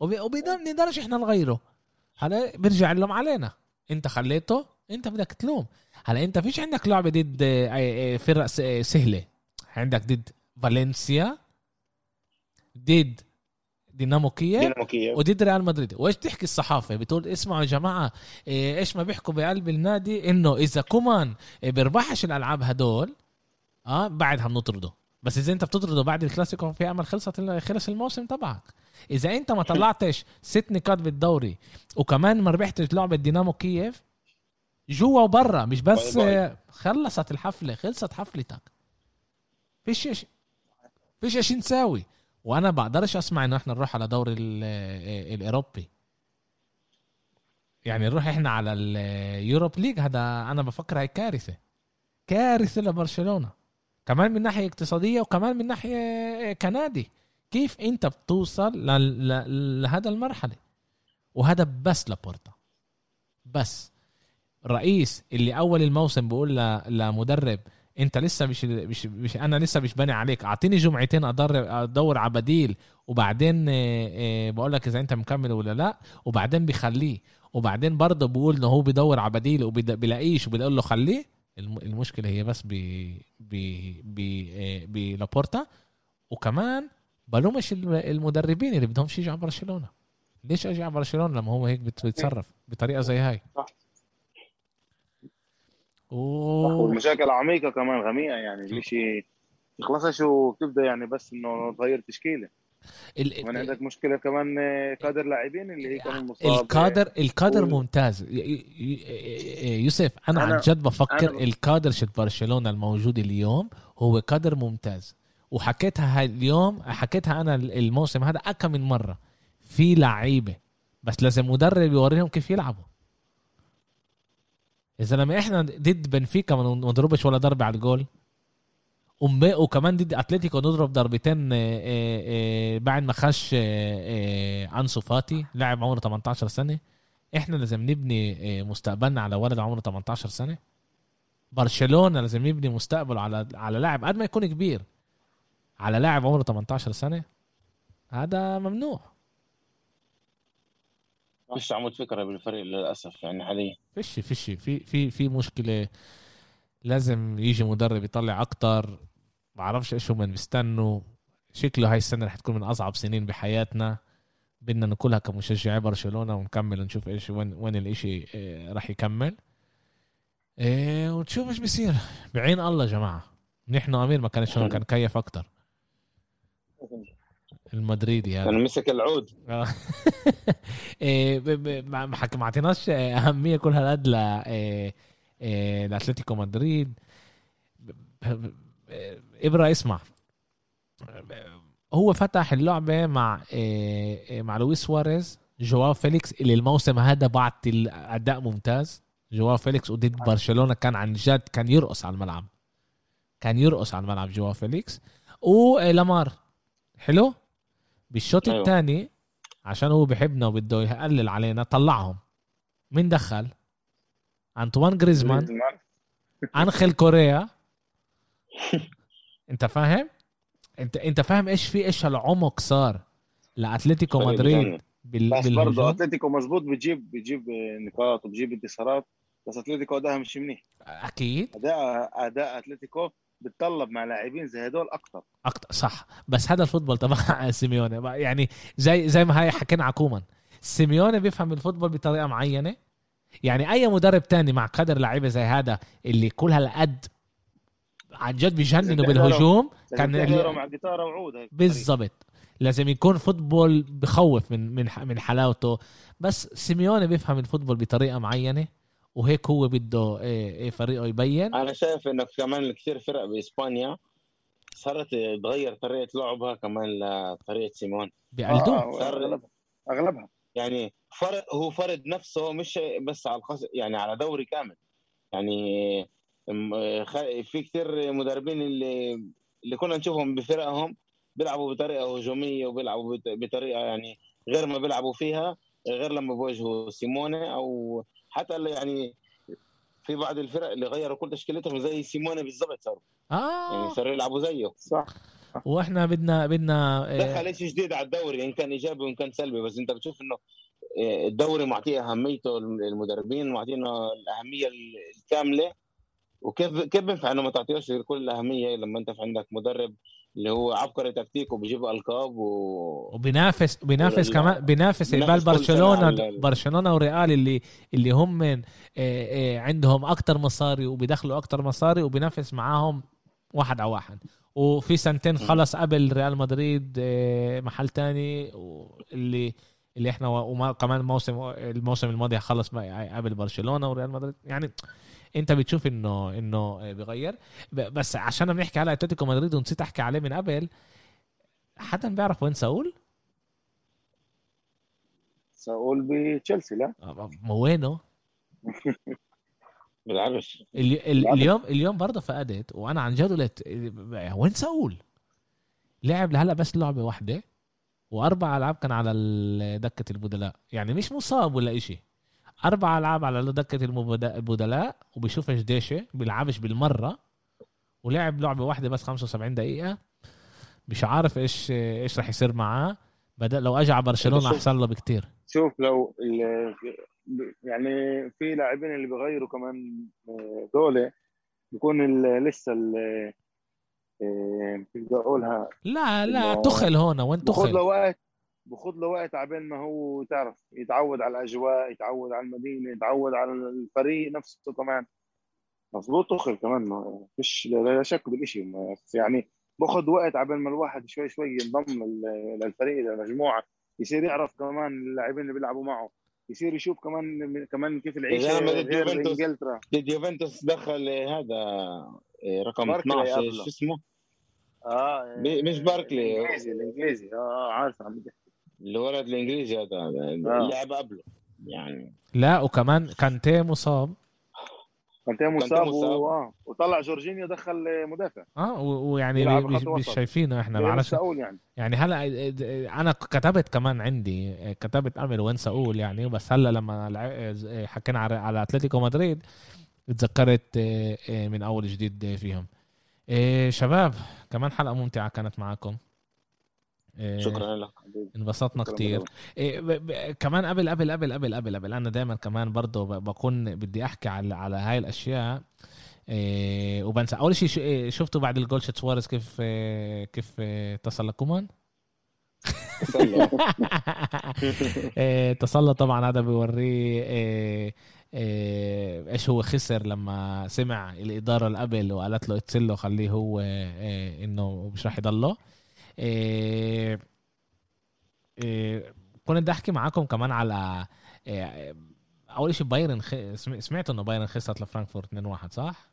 Speaker 1: وبي- وبيقدر نقدرش إحنا نغيره. هلا بيرجع اللوم علينا. أنت خليته أنت بدك تلوم. هلا أنت فيش عندك لعبة ضد آه، آه، فرق س- سهلة. عندك ضد فالنسيا. ضد دينامو كييف
Speaker 2: دينامو كييف.
Speaker 1: وضد ريال مدريد. وإيش تحكي الصحافة؟ بتقول اسمعوا يا جماعة إيه، إيش ما بيحكوا بقلب النادي إنه إذا كومان إيه، بيربحش الألعاب هدول آه بعدها بنطرده. بس إذا أنت بتطرده بعد الكلاسيكو في أمل خلصت خلص الموسم تبعك. إذا أنت ما طلعتش ست نقاط بالدوري وكمان ما ربحتش لعبة دينامو كييف جوا وبرا مش بس خلصت الحفلة خلصت حفلتك. فيش فيش شيء نساوي. وأنا بقدرش اسمع انه إحنا نروح على دوري ال- الاوروبي. يعني نروح إحنا على ال Europa League هذا أنا بفكر هاي كارثة. كارثة لبرشلونة. كمان من ناحية اقتصادية وكمان من ناحية كنادي. كيف انت بتوصل لهذا المرحلة؟ وهذا بس لابورتا. بس. رئيس اللي أول الموسم بيقول لمدرب انت لسه مش مش, مش أنا لسه مش باني عليك. اعطيني جمعتين ادرب أدور على بديل وبعدين آه، آه، بقول لك إذا أنت مكمل ولا لأ وبعدين بيخليه. وبعدين برضه بيقول انه هو بيدور على بديل وبيلاقيش وبيقول له خليه. الم- المشكلة هي بس ب ب ب آه، بلابورتا وكمان بلومش الم- المدربين اللي بدهمش يجوا على برشلونة. ليش أجي على برشلونة لما هو هيك بيتصرف بطريقة زي هاي؟
Speaker 3: صح.
Speaker 1: و...
Speaker 3: والمشاكل عميقه كمان غميقة يعني الاشي تخلصش وتبدا يعني بس إنه تغير تشكيلة.
Speaker 1: ال...
Speaker 3: كمان عندك مشكلة كمان آه، كادر لاعبين اللي هي كمان مصاب
Speaker 1: الكادر الكادر
Speaker 3: و-
Speaker 1: ممتاز. يوسف أنا عن
Speaker 3: أنا-
Speaker 1: جد بفكر
Speaker 3: أنا
Speaker 1: الكادر شت برشلونة الموجود اليوم هو كادر ممتاز. وحكيتها هاي اليوم حكيتها أنا الموسم هذا اكم من مرة. في لعيبة بس لازم مدرب يوريهم كيف يلعبوا. يا زلمه إحنا ضد بنفيكا ما نضربش ولا ضربة على الجول وكمان ضد أتلتيكو نضرب ضربتين آه، آه، آه، بعد ما خش أنسو فاتي لاعب عمره 18 سنة. إحنا لازم نبني مستقبلنا على ولد عمره 18 سنة. برشلونة لازم يبني مستقبله على على لاعب قد ما يكون كبير. على لاعب عمره 18 سنة. هذا ممنوع.
Speaker 2: مش عمود فكره بالفريق للأسف يعني حاليا.
Speaker 1: فيش فيش. في في في مشكلة لازم يجي مدرب يطلع أكتر. بعرفش إيش هم بيستنوا. شكله هاي السنة رح تكون من أصعب سنين بحياتنا. بدنا ناكلها كمشجعي برشلونة ونكمل ونشوف إيش وين وين الإشي آه، رح يكمل. إيه ونشوف إيش بيصير. بعين الله يا جماعة. نحن أمير ما كانش كان كيف أكتر. المدريدي هذا.
Speaker 2: كان مسك العود.
Speaker 1: آه. إيه، ما اعطيناش أهمية كل هالقد ل إيه، لأتلتيكو مدريد. ابره اسمع. هو فتح اللعبة مع مع لويس سواريز جواو فيليكس اللي الموسم هذا بعت الأداء ممتاز. جواو فيليكس وضد برشلونة كان عن جد كان يرقص على الملعب. كان يرقص على الملعب جواو فيليكس. ولامار حلو؟ بالشوط
Speaker 2: أيوة.
Speaker 1: الثاني عشان هو بحبنا وبده يقلل علينا طلعهم. مين دخل؟ أنطوان جريزمان أنخيل كوريا. أنت فاهم؟ أنت أنت فاهم إيش في إيش العمق صار
Speaker 2: لأتلتيكو
Speaker 1: مدريد. بال...
Speaker 3: بس برضه أتلتيكو مزبوط بتجيب بتجيب نقاط وبتجيب انتصارات بس أتلتيكو ادائها مش منيح.
Speaker 1: أكيد.
Speaker 3: أداء أداء أتلتيكو بتطلب مع لاعبين زي هدول أكثر
Speaker 1: أكتر صح. بس هذا ال football تبع سيميوني. يعني زي زي ما هاي حكينا على كومان. سيميوني بيفهم ال football بطريقة معينة. يعني أي مدرب تاني مع قدر لعيبة زي هذا اللي كل هالقد عن جد بيجننوا بالهجوم كان
Speaker 3: مع جيتارة وعود
Speaker 1: بالضبط. لازم يكون football بخوف من من من حلاوته. بس سيميوني بيفهم ال football بطريقة معينة. وهيك هو بده إيه إيه فريقه يبين.
Speaker 2: أنا شايف إنه كمان كثير فرق بإسبانيا صارت تغير طريقة لعبها كمان لطريقه سيميوني.
Speaker 1: بيقلدوه
Speaker 3: آه، أغلبها. أغلبها.
Speaker 2: يعني فرق هو فرض نفسه مش بس على الخص... يعني على دوري كامل. يعني في كثير مدربين اللي اللي كنا نشوفهم بفرقهم بيلعبوا بطريقة هجومية وبيلعبوا بط- بطريقة يعني غير ما بيلعبوا فيها غير لما بيواجهوا سيموني أو حتى اللي يعني في بعض الفرق اللي غيروا كل تشكيلتهم زي سيموني بالضبط صاروا يعني
Speaker 1: آه
Speaker 2: صاروا يلعبوا زيه.
Speaker 3: صح.
Speaker 1: وإحنا بدنا بدنا آه،
Speaker 2: دخل شيء جديد على الدوري إن كان إيجابي وإن كان سلبي بس أنت بتشوف إنه آه، الدوري معطيه أهميته المدربين معطينا الأهمية الكاملة. وكيف كيف بينفع إنه ما تعطيهوش كل الأهمية؟ لما أنت في عندك مدرب اللي هو عبقري تكتيك وبيجيب ألقاب و
Speaker 1: وبينافس بينافس
Speaker 2: ولا-
Speaker 1: كمان بينافس
Speaker 2: سنة
Speaker 1: برشلونه برشلونة وريال اللي اللي هم من آه، آه، عندهم أكتر مصاري وبيدخلوا أكتر مصاري وبينافس معاهم واحد على واحد. وفي سنتين خلص قبل ريال مدريد آه، محل تاني اللي اللي إحنا وما كمان موسم الموسم الماضي خلص قبل برشلونة وريال مدريد. يعني انت بتشوف انه انه بيغير بس عشان بنحكي على اتلتيكو مدريد ونسيت احكي عليه من قبل حدا بيعرف وين ساول؟
Speaker 3: ساقول بتشيلسي لا
Speaker 1: ما وينه؟
Speaker 2: بيلعبش
Speaker 1: الي- ال-
Speaker 3: لا.
Speaker 1: اليوم اليوم برضه فقدت وأنا عن جد قلت وين ساول؟ لعب لهلا بس لعبة واحدة وأربع ألعاب كان على دكة البدلاء يعني مش مصاب ولا إشي أربع ألعاب على دكة البدلاء وبشوفش ديشة بيلعبش بالمرة ولعب لعبة واحدة بس 75 دقيقة مش عارف إيش إيش راح يصير معاه. بدا لو أجى على
Speaker 3: برشلونة
Speaker 1: أحسن له بكتير.
Speaker 3: شوف لو يعني في لاعبين اللي بيغيروا كمان دولة بيكون ال- لسه ال- كيف بدي أقولها.
Speaker 1: لا لا تخل هون وين
Speaker 3: بخد له
Speaker 1: تخل
Speaker 3: وقت. بخد له وقت عبين ما هو تعرف يتعود على الأجواء يتعود على المدينة يتعود على الفريق نفسه كمان. مظبوط تخل كمان ما فيش لا شك بالشيء يعني باخذ وقت عبين ما الواحد شوي شوي ينضم لل- للفريق للمجموعة. يصير يعرف كمان اللاعبين اللي بيلعبوا معه. يصير يشوف كمان كمان كيف
Speaker 2: العيشة ضد يوفنتوس.
Speaker 3: إنجلترا.
Speaker 2: ضد يوفنتوس دخل هذا آه، رقم
Speaker 3: باركلي
Speaker 2: 12
Speaker 3: قبله.
Speaker 2: شو اسمه؟ آه مش باركلي.
Speaker 3: الانجليزي الانجليزي آه آه، عارف عم بدي
Speaker 2: الولد الإنجليزي هذا
Speaker 3: آه.
Speaker 2: لعب قبله يعني
Speaker 1: لا وكمان كانتي مصاب
Speaker 3: كانتي مصاب
Speaker 2: مصاب.
Speaker 3: و... آه. وطلع جورجينيو دخل مدافع
Speaker 1: آه ويعني مش. شايفينه
Speaker 3: إحنا
Speaker 1: معلش
Speaker 3: يعني
Speaker 1: يعني هلا أنا كتبت كمان عندي كتبت امل وين ساقول يعني بس هلا لما حكينا على على أتلتيكو مدريد تذكرت من أول جديد فيهم شباب كمان حلقة ممتعة كانت معكم إيه،
Speaker 2: شكرا لك
Speaker 1: انبسطنا كتير. إيه، ب- ب- كمان قبل قبل قبل قبل قبل قبل. أنا دائما كمان برضه ب- بكون بدي أحكي على على هاي الأشياء. إيه وبنسى. أول شيء إيه، شفتوا بعد الجول شت سواريز كيف إيه كيف إيه اتصل لكومان إيه، تسلط طبعا. هذا بيوريه إيه، إيه، إيش هو خسر لما سمع الإدارة اللي قبل وقالت له اتسله خليه هو إيه، إنه مش راح يضله. إيه، إيه، كنت بدي أحكي معاكم كمان على إيه، أول شيء بايرن خ... سم- سمعت إنه بايرن خسرت لفرانكفورت 2-1 صح؟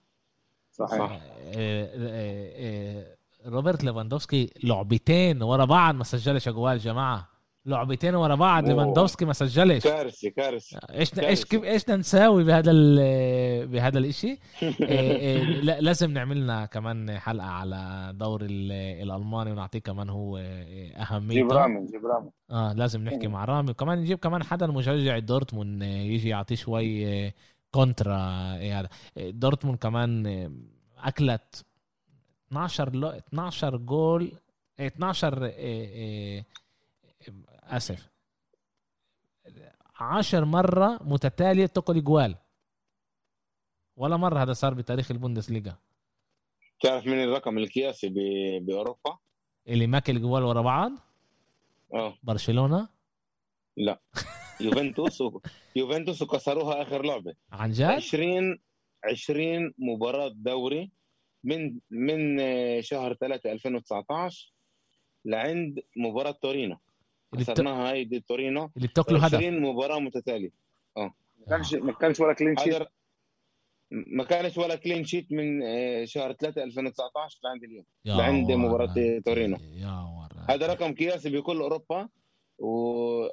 Speaker 3: صحيح
Speaker 2: صح.
Speaker 1: روبرت ليفاندوفسكي لعبتين ورا بعض ما سجلش أجوال جماعة لعبتين ورا بعض. ليفاندوفسكي ما سجلش.
Speaker 2: كارثه كارثه إيش.
Speaker 1: إيش كيف إيش بدنا نساوي بهذا ال- بهذا الإشي؟ إيه، إيه، لا- لازم نعمل لنا كمان حلقة على دور ال- الألماني ونعطيه كمان هو إيه،
Speaker 3: جيب
Speaker 1: اهميته
Speaker 3: رامي جيب رامي.
Speaker 1: آه لازم نحكي مع رامي. وكمان نجيب كمان حدا مشجع دورتموند يجي يعطيه شوي contra هذا. دورتموند كمان أكلت 12 لو 12 جول آه، 12 آه، آه، آه، آسف. 10 مرة متتالية تاكل جوال ولا مرة هذا صار بتاريخ البوندسليغا.
Speaker 2: تعرف من الرقم القياسي بأوروبا؟
Speaker 1: اللي ماكل جوال ورا بعض؟
Speaker 2: آه.
Speaker 1: برشلونة؟
Speaker 2: لا. يوفنتوس و... يوفنتوس وكسروها آخر لعبة.
Speaker 1: عن جد؟
Speaker 2: 20 20 مباراة دوري من من آه، شهر 3 2019 لعند مباراة تورينو.
Speaker 1: اللي.
Speaker 2: خسرناها هاي ضد تورينو
Speaker 1: اللي بتاكلوا هدف
Speaker 2: 20 مباراة متتالية
Speaker 3: ما كانش ما كانش ولا clean
Speaker 2: sheet ما كانش ولا clean sheet من آه، شهر 3 2019 لعند اليوم لعند
Speaker 1: ورا.
Speaker 2: مباراة تورينو.
Speaker 1: يا
Speaker 2: هذا رقم قياسي بكل أوروبا و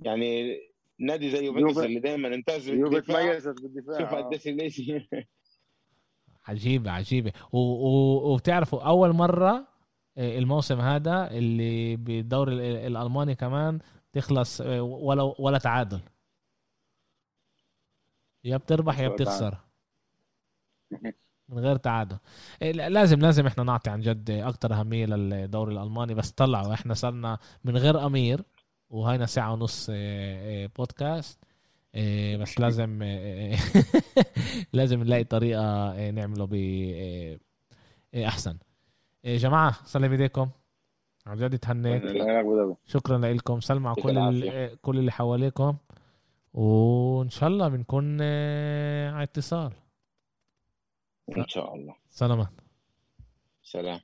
Speaker 2: يعني نادي زي يوفنتوس اللي دايما انتاج بالدفاع
Speaker 3: تميزت بالدفاع
Speaker 2: شوف
Speaker 3: آه.
Speaker 2: قديش ليش
Speaker 1: عجيبة عجيبة و- و- وبتعرفوا أول مرة الموسم هذا اللي بالدوري ال- الألماني كمان تخلص آه، ولا ولا تعادل. يا بتربح يا. بتخسر. من غير تعادل. لا- لازم لازم إحنا نعطي عن جد أكتر أهمية للدوري الألماني. بس طلعوا إحنا صرنا من غير أمير وهينا ساعة ونص آه، آه، بودكاست. آه، بس لازم آه، لازم نلاقي طريقة آه، نعمله ب آه، آه، أحسن. يا جماعة سلام ايديكم عن جد تهنيت
Speaker 3: الله يعقبه ده.
Speaker 1: شكرا لكم سلموا كل. ال- كل اللي حواليكم. وإن شاء الله بنكون آه، على اتصال.
Speaker 2: إن شاء الله.
Speaker 1: سلامات
Speaker 2: سلام.